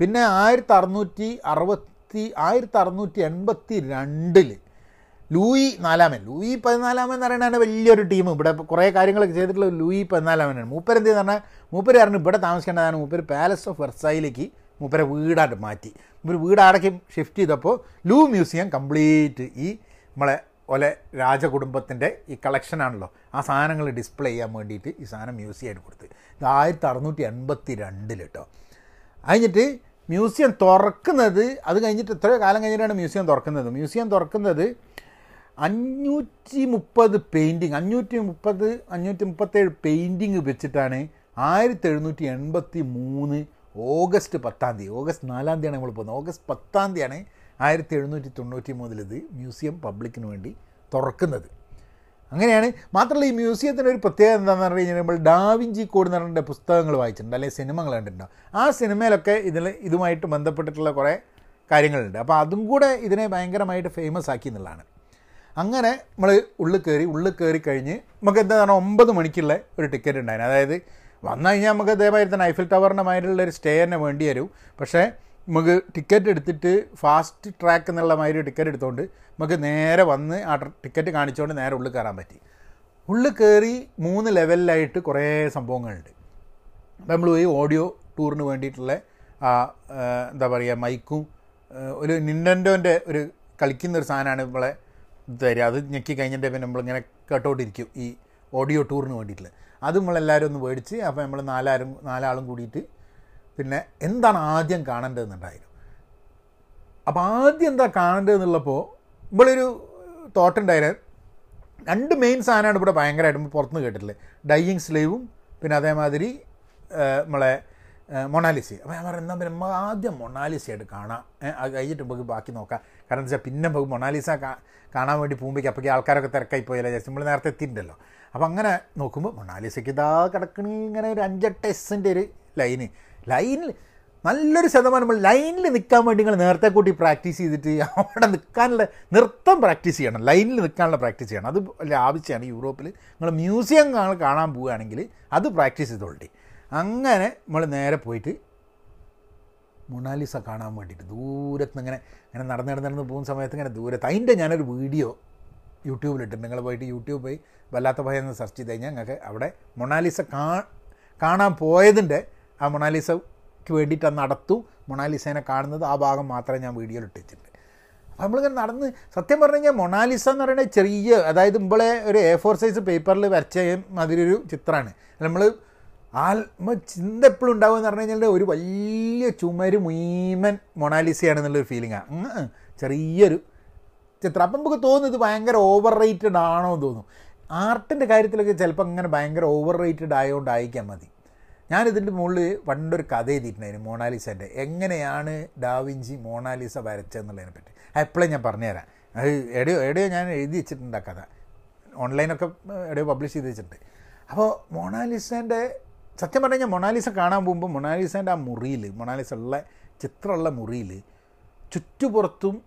പിന്നെ ആയിരത്തി അറുന്നൂറ്റി അറുപത്തി ആയിരത്തി അറുന്നൂറ്റി എൺപത്തി രണ്ടിൽ ലൂയി നാലാമൻ ലൂയി പതിനാലാമൻ എന്ന് പറയുന്നതാണ് വലിയൊരു ടീം ഇവിടെ കുറേ കാര്യങ്ങളൊക്കെ ചെയ്തിട്ടുള്ള ലൂയി പതിനാലാമനാണ്. മൂപ്പര് എന്ത് പറഞ്ഞാൽ മൂപ്പര് പറഞ്ഞു ഇവിടെ താമസിക്കേണ്ടതാണ്. മൂപ്പര് പാലസ് ഓഫ് വെർസായിലേക്ക് മൂപ്പരെ വീടായിട്ട് മാറ്റി. മൂപ്പര് വീട് ഷിഫ്റ്റ് ചെയ്തപ്പോൾ ലൂ മ്യൂസിയം കംപ്ലീറ്റ് ഈ നമ്മളെ ഒലെ രാജകുടുംബത്തിന്റെ ഈ കളക്ഷനാണല്ലോ ആ സാധനങ്ങൾ ഡിസ്പ്ലേ ചെയ്യാൻ വേണ്ടിയിട്ട് ഈ സാധനം മ്യൂസിയമായിട്ട് കൊടുത്ത്. ഇത് ആയിരത്തി അറുന്നൂറ്റി എൺപത്തി രണ്ടിൽ കേട്ടോ കഴിഞ്ഞിട്ട് മ്യൂസിയം തുറക്കുന്നത് അത് കഴിഞ്ഞിട്ട് എത്രയോ കാലം കഴിഞ്ഞിട്ടാണ് മ്യൂസിയം തുറക്കുന്നത്. മ്യൂസിയം തുറക്കുന്നത് അഞ്ഞൂറ്റി മുപ്പത് പെയിന്റിങ് അഞ്ഞൂറ്റി മുപ്പത് അഞ്ഞൂറ്റി മുപ്പത്തേഴ് പെയിന്റിങ് വെച്ചിട്ടാണ് ആയിരത്തി എഴുന്നൂറ്റി എൺപത്തി മൂന്ന് ഓഗസ്റ്റ് പത്താം തീയതി. ഓഗസ്റ്റ് നാലാം തീയതിയാണ് നമ്മൾ പോകുന്നത്. ഓഗസ്റ്റ് പത്താം തീയതിയാണ് ആയിരത്തി എഴുന്നൂറ്റി തൊണ്ണൂറ്റി ഇത് മ്യൂസിയം പബ്ലിക്കിന് വേണ്ടി തുറക്കുന്നത്. അങ്ങനെയാണ്. മാത്രമല്ല ഈ മ്യൂസിയത്തിന്റെ ഒരു പ്രത്യേകത എന്താണെന്ന് പറഞ്ഞു കഴിഞ്ഞാൽ നമ്മൾ ഡാവിഞ്ചി കോഡ് എന്ന് പറഞ്ഞിട്ട് പുസ്തകങ്ങൾ വായിച്ചിട്ടുണ്ട് അല്ലെങ്കിൽ സിനിമകൾ കണ്ടിട്ടുണ്ടാവും ആ സിനിമയിലൊക്കെ ഇതിൽ ഇതുമായിട്ട് ബന്ധപ്പെട്ടിട്ടുള്ള കുറേ കാര്യങ്ങളുണ്ട്. അപ്പോൾ അതും കൂടെ ഇതിനെ ഭയങ്കരമായിട്ട് ഫേമസ് ആക്കി എന്നുള്ളതാണ്. അങ്ങനെ നമ്മൾ ഉള്ളിൽ കയറി ഉള്ളിൽ കയറി കഴിഞ്ഞ് നമുക്ക് എന്താണ് ഒമ്പത് മണിക്കുള്ള ഒരു ടിക്കറ്റ് ഉണ്ടായിരുന്നു. അതായത് വന്നു കഴിഞ്ഞാൽ നമുക്ക് അതേമാതിരി തന്നെ ഐഫിൽ ടവറിന്റെ മാതിരിയുള്ള ഒരു സ്റ്റേ തന്നെ വേണ്ടി വരും. പക്ഷേ നമുക്ക് ടിക്കറ്റ് എടുത്തിട്ട് ഫാസ്റ്റ് ട്രാക്ക് എന്നുള്ള മാതിരി ടിക്കറ്റ് എടുത്തുകൊണ്ട് നമുക്ക് നേരെ വന്ന് ആ ടിക്കറ്റ് കാണിച്ചുകൊണ്ട് നേരെ ഉള്ളിൽ കയറാൻ പറ്റി. ഉള്ളിൽ കയറി മൂന്ന് ലെവലിലായിട്ട് കുറേ സംഭവങ്ങളുണ്ട്. അപ്പോൾ നമ്മൾ പോയി ഓഡിയോ ടൂറിന് വേണ്ടിയിട്ടുള്ള ആ, എന്താ പറയുക മൈക്കും ഒരു നിൻഡൻഡോന്റെ ഒരു കളിക്കുന്ന ഒരു സാധനമാണ് നമ്മളെ തരിക. അത് ഞെക്കി കഴിഞ്ഞിട്ട് പിന്നെ നമ്മളിങ്ങനെ കേട്ടോണ്ടിരിക്കും ഈ ഓഡിയോ ടൂറിന് വേണ്ടിയിട്ടുള്ള. അത് നമ്മളെല്ലാവരും ഒന്ന് മേടിച്ച് അപ്പോൾ നമ്മൾ നാലാരും നാലാളും കൂടിയിട്ട് പിന്നെ എന്താണ് ആദ്യം കാണേണ്ടതെന്നുണ്ടായിരുന്നു. അപ്പോൾ ആദ്യം എന്താ കാണേണ്ടതെന്നുള്ളപ്പോൾ ഇവളൊരു തോട്ടുണ്ടായിരുന്നു രണ്ട് മെയിൻ സാധനമാണ് ഇവിടെ ഭയങ്കരമായിട്ട് പുറത്തുനിന്ന് കേട്ടിട്ടുള്ളത് ഡൈയിങ് സ്ലീവും പിന്നെ അതേമാതിരി നമ്മളെ മൊണാലിസി അപ്പോൾ ഞാൻ പറഞ്ഞു എന്നാൽ പിന്നെ നമ്മൾ ആദ്യം മൊണാലിസയായിട്ട് കാണാം. അത് കഴിഞ്ഞിട്ട് നമുക്ക് ബാക്കി നോക്കാം. കാരണം വെച്ചാൽ പിന്നെ നമുക്ക് മൊണാലിസ കാണാൻ വേണ്ടി പോകുമ്പോഴേക്ക് അപ്പോൾ ആൾക്കാരൊക്കെ തിരക്കായി പോയല്ലേ ജസ്റ്റ് നമ്മൾ നേരത്തെ എത്തിയിട്ടുണ്ടല്ലോ അപ്പോൾ അങ്ങനെ നോക്കുമ്പോൾ മൊണാലിസയ്ക്ക് ഇതാ കിടക്കണ ഇങ്ങനെ ഒരു അഞ്ചെട്ട് എസിന്റെ ഒരു ലൈന് ലൈനിൽ നല്ലൊരു ശതമാനം ലൈനിൽ നിൽക്കാൻ വേണ്ടി നിങ്ങൾ നേരത്തെ കൂട്ടി പ്രാക്ടീസ് ചെയ്തിട്ട് അവിടെ നിൽക്കാനുള്ള നൃത്തം പ്രാക്ടീസ് ചെയ്യണം. ലൈനിൽ നിൽക്കാനുള്ള പ്രാക്ടീസ് ചെയ്യണം. അത് ലാഭിച്ചാണ് യൂറോപ്പിൽ നിങ്ങൾ മ്യൂസിയം കാണാൻ പോവുകയാണെങ്കിൽ അത് പ്രാക്ടീസ് ചെയ്തോളി. അങ്ങനെ നമ്മൾ നേരെ പോയിട്ട് മൊണാലിസ കാണാൻ വേണ്ടിയിട്ട് ദൂരത്ത് ഇങ്ങനെ ഇങ്ങനെ നടന്ന് നടന്ന് നടന്ന് പോകുന്ന സമയത്ത് ഇങ്ങനെ ദൂരത്ത് അതിന്റെ ഞാനൊരു വീഡിയോ യൂട്യൂബിലിട്ടുണ്ട് നിങ്ങൾ പോയിട്ട് യൂട്യൂബ് പോയി വല്ലാത്ത ഭയം എന്ന് സെർച്ച് ചെയ്ത് കഴിഞ്ഞാൽ നിങ്ങൾക്ക് അവിടെ മൊണാലിസ കാണാൻ പോയതിന്റെ ആ മൊണാലിസയ്ക്ക് വേണ്ടിയിട്ട് അത് നടത്തും. മൊണാലിസേനെ കാണുന്നത് ആ ഭാഗം മാത്രമേ ഞാൻ വീഡിയോയിൽ ഇട്ടിട്ടുണ്ട്. അപ്പോൾ നമ്മളിങ്ങനെ നടന്ന് സത്യം പറഞ്ഞു കഴിഞ്ഞാൽ മൊണാലിസ എന്ന് പറയുന്നത് ചെറിയ അതായത് ഇമ്പളെ ഒരു എ ഫോർ സൈസ് പേപ്പറിൽ വരച്ച മാതിരി ഒരു ചിത്രമാണ്. നമ്മൾ ആത്മ ചിന്ത എപ്പോഴും ഉണ്ടാവുക എന്ന് പറഞ്ഞു കഴിഞ്ഞാൽ ഒരു വലിയ ചുമര് മുയ്മൻ മൊണാലിസയാണെന്നുള്ളൊരു ഫീലിംഗാണ് ചെറിയൊരു ചിത്രം. അപ്പം നമുക്ക് തോന്നുന്നു ഇത് ഭയങ്കര ഓവർ റേറ്റഡ് ആണോ എന്ന് തോന്നും ആർട്ടിന്റെ കാര്യത്തിലൊക്കെ ചിലപ്പോൾ അങ്ങനെ ഭയങ്കര ഓവർ റേറ്റഡ് ആയതുകൊണ്ടായിരിക്കാം മതി. ഞാനിതിന്റെ മുകളിൽ പണ്ടൊരു കഥ എഴുതിയിട്ടുണ്ടായിരുന്നു മോണാലിസന്റെ. എങ്ങനെയാണ് ഡാവിഞ്ചി മോണാലിസ വരച്ചതെന്നുള്ളതിനെ പറ്റി. എപ്പോഴും ഞാൻ പറഞ്ഞുതരാം. അത് എവിടെയോ എവിടെയോ ഞാൻ എഴുതി വെച്ചിട്ടുണ്ട് ആ കഥ. ഓൺലൈനൊക്കെ എവിടെയോ പബ്ലിഷ് ചെയ്ത് വെച്ചിട്ടുണ്ട്. അപ്പോൾ മൊണാലിസേന്റെ സത്യം പറഞ്ഞു കഴിഞ്ഞാൽ മൊണാലിസ കാണാൻ പോകുമ്പോൾ മൊണാലിസേന്റെ ആ മുറിയിൽ മൊണാലിസ ഉള്ള ചിത്രമുള്ള മുറിയിൽ ചുറ്റുപുറത്തും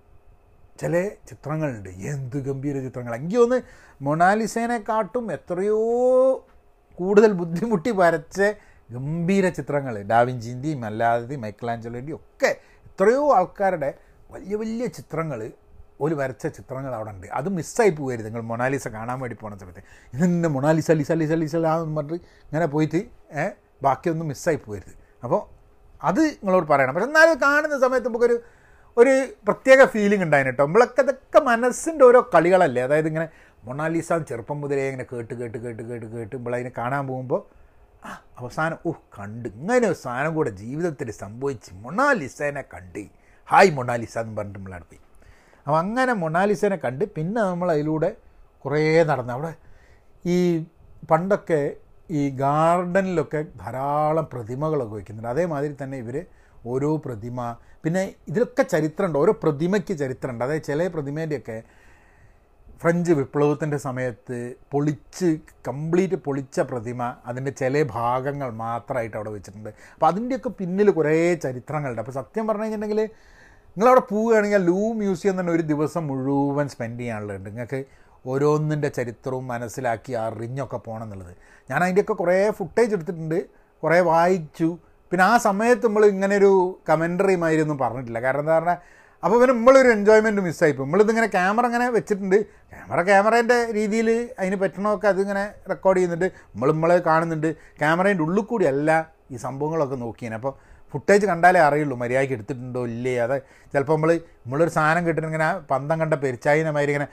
ചില ചിത്രങ്ങളുണ്ട്. എന്ത് ഗംഭീര ചിത്രങ്ങൾ. എനിക്ക് ഒന്ന് മൊണാലിസേനെക്കാട്ടും എത്രയോ കൂടുതൽ ബുദ്ധിമുട്ടി വരച്ച ഗംഭീര ചിത്രങ്ങൾ ഡാവിഞ്ചിന്റെയും അല്ലാതെയും മൈക്കലാഞ്ചലോന്റെയും ഒക്കെ എത്രയോ ആൾക്കാരുടെ വലിയ വലിയ ചിത്രങ്ങൾ ഒരു വരച്ച ചിത്രങ്ങൾ അവിടെ ഉണ്ട് അത് മിസ്സായി പോകരുത് നിങ്ങൾ മൊണാലിസ കാണാൻ വേണ്ടി പോണ സമയത്ത്. ഇതെന്നെ മൊണാലിസ ലിസ ലിസ ലിസ എന്ന് പറഞ്ഞിട്ട് ഇങ്ങനെ പോയിട്ട് ബാക്കിയൊന്നും മിസ്സായി പോകരുത് അപ്പോൾ അത് നിങ്ങളോട് പറയണം. പക്ഷെ എന്നാലും കാണുന്ന സമയത്ത് നമുക്കൊരു ഒരു പ്രത്യേക ഫീലിംഗ് ഉണ്ടായിരുന്നു കേട്ടോ നമ്മളൊക്കെ ഇതൊക്കെ മനസ്സിന്റെ ഓരോ കളികളല്ലേ. അതായത് ഇങ്ങനെ മൊണാലിസ ചെറുപ്പം മുതലേ ഇങ്ങനെ കേട്ട് കേട്ട് കേട്ട് കേട്ട് കേട്ട് നമ്മളതിനെ കാണാൻ പോകുമ്പോൾ അവസാനം ഓഹ് കണ്ട്. ഇങ്ങനെ ഒരു സാധനം കൂടെ ജീവിതത്തിൽ സംഭവിച്ച് മൊണാലിസേനെ കണ്ട്. ഹായ് മൊണാലിസ എന്ന് പറഞ്ഞിട്ട് നമ്മളവിടെ പോയി. അപ്പോൾ അങ്ങനെ മൊണാലിസേനെ കണ്ട് പിന്നെ നമ്മൾ അതിലൂടെ കുറേ നടന്നു. അവിടെ ഈ പണ്ടൊക്കെ ഈ ഗാർഡനിലൊക്കെ ധാരാളം പ്രതിമകളൊക്കെ വയ്ക്കുന്നുണ്ട്. അതേമാതിരി തന്നെ ഇവർ ഓരോ പ്രതിമ പിന്നെ ഇതിലൊക്കെ ചരിത്രമുണ്ട്. ഓരോ പ്രതിമയ്ക്ക് ചരിത്രമുണ്ട്. അതായത് ചില പ്രതിമേന്റെയൊക്കെ ഫ്രഞ്ച് വിപ്ലവത്തിന്റെ സമയത്ത് പൊളിച്ച് കംപ്ലീറ്റ് പൊളിച്ച പ്രതിമ അതിന്റെ ചില ഭാഗങ്ങൾ മാത്രമായിട്ട് അവിടെ വെച്ചിട്ടുണ്ട്. അപ്പോൾ അതിന്റെയൊക്കെ പിന്നിൽ കുറേ ചരിത്രങ്ങളുണ്ട്. അപ്പോൾ സത്യം പറഞ്ഞു കഴിഞ്ഞിട്ടുണ്ടെങ്കിൽ നിങ്ങളവിടെ പോവുകയാണെങ്കിൽ ലൂ മ്യൂസിയം തന്നെ ഒരു ദിവസം മുഴുവൻ സ്പെൻഡ് ചെയ്യാനുള്ളതുണ്ട്. നിങ്ങൾക്ക് ഓരോന്നിന്റെ ചരിത്രവും മനസ്സിലാക്കി അറിഞ്ഞൊക്കെ പോകണം എന്നുള്ളത്. ഞാൻ അതിന്റെയൊക്കെ കുറേ ഫുട്ടേജ് എടുത്തിട്ടുണ്ട്. കുറേ വായിച്ചു. പിന്നെ ആ സമയത്ത് നമ്മൾ ഇങ്ങനെ ഒരു ഒന്നും പറഞ്ഞിട്ടില്ല. കാരണം എന്താ പറഞ്ഞാൽ അപ്പോൾ പിന്നെ നമ്മളൊരു എൻജോയ്മെന്റ് മിസ്സായിപ്പോൾ നമ്മളിതിങ്ങനെ ക്യാമറ ഇങ്ങനെ വെച്ചിട്ടുണ്ട്. ക്യാമറ ക്യാമറേന്റെ രീതിയിൽ അതിന് പറ്റണമൊക്കെ അതിങ്ങനെ റെക്കോർഡ് ചെയ്യുന്നുണ്ട്. നമ്മൾ നമ്മളെ കാണുന്നുണ്ട്. ക്യാമറേന്റെ ഉള്ളിൽ കൂടി അല്ല ഈ സംഭവങ്ങളൊക്കെ നോക്കിയാണ് അപ്പോൾ ഫുട്ടേജ് കണ്ടാലേ അറിയുള്ളൂ മര്യാദയ്ക്ക് എടുത്തിട്ടുണ്ടോ ഇല്ലേ? അത് ചിലപ്പോൾ നമ്മൾ നമ്മളൊരു സാധനം കിട്ടുന്ന ഇങ്ങനെ പന്തം കണ്ട പെരിച്ചായിനെ മാതിരി ഇങ്ങനെ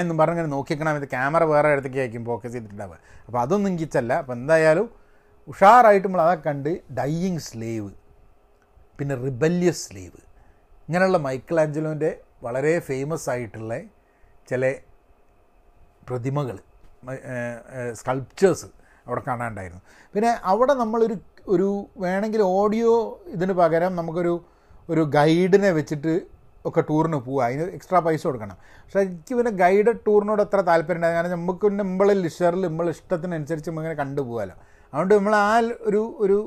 എന്നും പറഞ്ഞ് ഇങ്ങനെ നോക്കിക്കണം ഇത് ക്യാമറ വേറെ ഇടത്തേക്ക് ആയിരിക്കും ഫോക്കസ് ചെയ്തിട്ടുണ്ടാവുക. അപ്പോൾ അതൊന്നും ഇങ്ങിച്ചല്ല അപ്പോൾ എന്തായാലും ഉഷാറായിട്ട് നമ്മൾ അതൊക്കെ കണ്ട് ഡൈയിങ് സ്ലേവ് പിന്നെ റിബല്യസ് സ്ലേവ് ഇങ്ങനെയുള്ള മൈക്കിൾ ആഞ്ചലോന്റെ വളരെ ഫേമസ് ആയിട്ടുള്ള ചില പ്രതിമകൾ സ്കൾപ്ചേഴ്സ് അവിടെ കാണാനുണ്ടായിരുന്നു. പിന്നെ അവിടെ നമ്മളൊരു ഒരു വേണമെങ്കിൽ ഓഡിയോ ഇതിന് പകരം നമുക്കൊരു ഒരു ഗൈഡിനെ വെച്ചിട്ട് ഒക്കെ ടൂറിന് പോവുക. അതിന് എക്സ്ട്രാ പൈസ കൊടുക്കണം. പക്ഷേ എനിക്ക് പിന്നെ ഗൈഡഡ് ടൂറിനോട് അത്ര താല്പര്യം ഉണ്ടായത് കാരണം നമുക്ക് നമ്മളെ ലിഷറിൽ നമ്മളെ ഇഷ്ടത്തിനനുസരിച്ച് നമ്മളിങ്ങനെ കണ്ടുപോകാമല്ലോ. അതുകൊണ്ട് നമ്മൾ ആ ഒരു ഒരു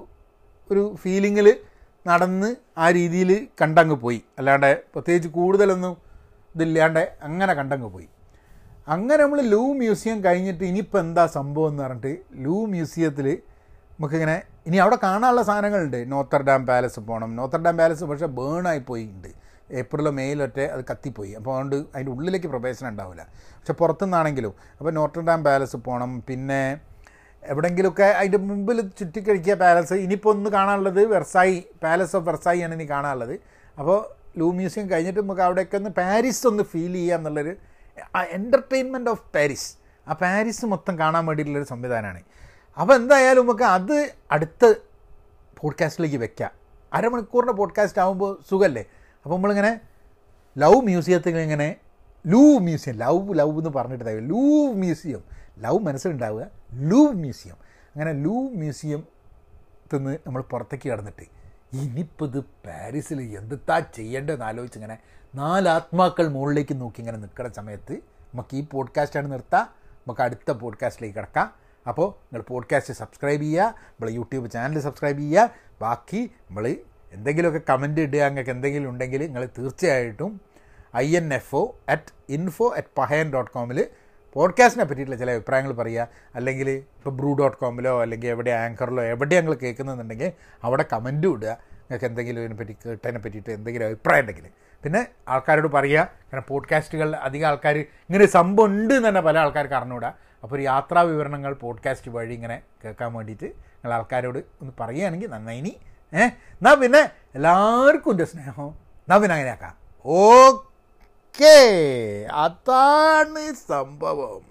ഒരു ഫീലിങ്ങിൽ നടന്ന് ആ രീതിയിൽ കണ്ടങ്ങ് പോയി. അല്ലാണ്ട് പ്രത്യേകിച്ച് കൂടുതലൊന്നും ഇതില്ലാണ്ട് അങ്ങനെ കണ്ടങ്ങ് പോയി. അങ്ങനെ നമ്മൾ ലൂ മ്യൂസിയം കഴിഞ്ഞിട്ട് ഇനിയിപ്പോൾ എന്താ സംഭവം എന്ന് പറഞ്ഞിട്ട് ലൂ മ്യൂസിയത്തിൽ നമുക്കിങ്ങനെ ഇനി അവിടെ കാണാനുള്ള സാധനങ്ങളുണ്ട്. നോത്തർഡാം പാലസ് പോകണം നോത്തർഡാം പാലസ് പക്ഷേ ബേണായി പോയിട്ടുണ്ട് ഏപ്രിലോ മെയിലൊറ്റ അത് കത്തിപ്പോയി. അപ്പോൾ അതുകൊണ്ട് അതിന്റെ ഉള്ളിലേക്ക് പ്രവേശനം ഉണ്ടാവില്ല. പക്ഷെ പുറത്തുനിന്നാണെങ്കിലും. അപ്പോൾ നോട്ടർഡാം പാലസ് പോകണം പിന്നെ എവിടെയെങ്കിലുമൊക്കെ അതിന്റെ മുമ്പിൽ ചുറ്റിക്കഴിക്കുക പാലസ്. ഇനിയിപ്പോൾ ഒന്ന് കാണാനുള്ളത് വെർസായി പാലസ് ഓഫ് വെർസായി ആണ് ഇനി കാണാനുള്ളത്. അപ്പോൾ ലൂ മ്യൂസിയം കഴിഞ്ഞിട്ട് നമുക്ക് അവിടെയൊക്കെ ഒന്ന് പാരീസ് ഒന്ന് ഫീൽ ചെയ്യുക എന്നുള്ളൊരു എന്റർടൈൻമെന്റ് ഓഫ് പാരീസ് ആ പാരീസ് മൊത്തം കാണാൻ വേണ്ടിയിട്ടുള്ളൊരു സംവിധാനമാണ്. അപ്പോൾ എന്തായാലും നമുക്ക് അത് അടുത്ത പോഡ്കാസ്റ്റിലേക്ക് വെക്കാം. അരമണിക്കൂറിന്റെ പോഡ്കാസ്റ്റ് ആകുമ്പോൾ സുഖമല്ലേ അപ്പോൾ നമ്മളിങ്ങനെ ലവ് മ്യൂസിയത്തിൽ ഇങ്ങനെ ലൂ മ്യൂസിയം ലവ് ലവ് എന്ന് പറഞ്ഞിട്ട് Louvre museum. Love മനസ്സിലുണ്ടാവുക. Louvre museum. അങ്ങനെ ലൂ മ്യൂസിയം തിന്ന് നമ്മൾ പുറത്തേക്ക് കടന്നിട്ട് ഇനിയിപ്പോൾ ഇത് പാരീസിൽ എന്തെത്താ ചെയ്യേണ്ടതെന്ന് ആലോചിച്ച് ഇങ്ങനെ നാലാത്മാക്കൾ മുകളിലേക്ക് നോക്കി ഇങ്ങനെ നിൽക്കുന്ന സമയത്ത് നമുക്ക് ഈ പോഡ്കാസ്റ്റാണ് നിർത്താം. നമുക്ക് അടുത്ത പോഡ്കാസ്റ്റിലേക്ക് കിടക്കാം. അപ്പോൾ നിങ്ങൾ പോഡ്കാസ്റ്റ് സബ്സ്ക്രൈബ് ചെയ്യുക നമ്മൾ യൂട്യൂബ് ചാനൽ സബ്സ്ക്രൈബ് ചെയ്യുക. ബാക്കി നമ്മൾ എന്തെങ്കിലുമൊക്കെ കമന്റ് ഇടുക നിങ്ങൾക്ക് എന്തെങ്കിലും ഉണ്ടെങ്കിൽ നിങ്ങൾ തീർച്ചയായിട്ടും I N F O at info at Pahayan dot കോമിൽ പോഡ്കാസ്റ്റിനെ പറ്റിയിട്ടുള്ള ചില അഭിപ്രായങ്ങൾ പറയുക. അല്ലെങ്കിൽ ഇപ്പോൾ ബ്രൂ ഡോട്ട് കോമിലോ അല്ലെങ്കിൽ എവിടെ ആങ്കറിലോ എവിടെ ഞങ്ങൾ കേൾക്കുന്നുണ്ടെങ്കിൽ അവിടെ കമന്റും ഇടുക. നിങ്ങൾക്ക് എന്തെങ്കിലും ഇതിനെപ്പറ്റി കേട്ടതിനെ പറ്റിയിട്ട് എന്തെങ്കിലും അഭിപ്രായം ഉണ്ടെങ്കിൽ. പിന്നെ ആൾക്കാരോട് പറയുക. കാരണം പോഡ്കാസ്റ്റുകൾ അധികം ആൾക്കാർ ഇങ്ങനെ സംഭവം ഉണ്ട് എന്ന് തന്നെ പല ആൾക്കാർക്ക് അറിഞ്ഞുകൂടാ. അപ്പോൾ യാത്രാ വിവരണങ്ങൾ പോഡ്കാസ്റ്റ് വഴി ഇങ്ങനെ കേൾക്കാൻ വേണ്ടിയിട്ട് നിങ്ങൾ ആൾക്കാരോട് ഒന്ന് പറയുകയാണെങ്കിൽ നന്നായിനി ഏഹ് എന്നാൽ പിന്നെ എല്ലാവർക്കും എന്റെ സ്നേഹം. എന്നാൽ പിന്നെ അങ്ങനെയാക്കാം. ഓക്കെ അതാണ് സംഭവം.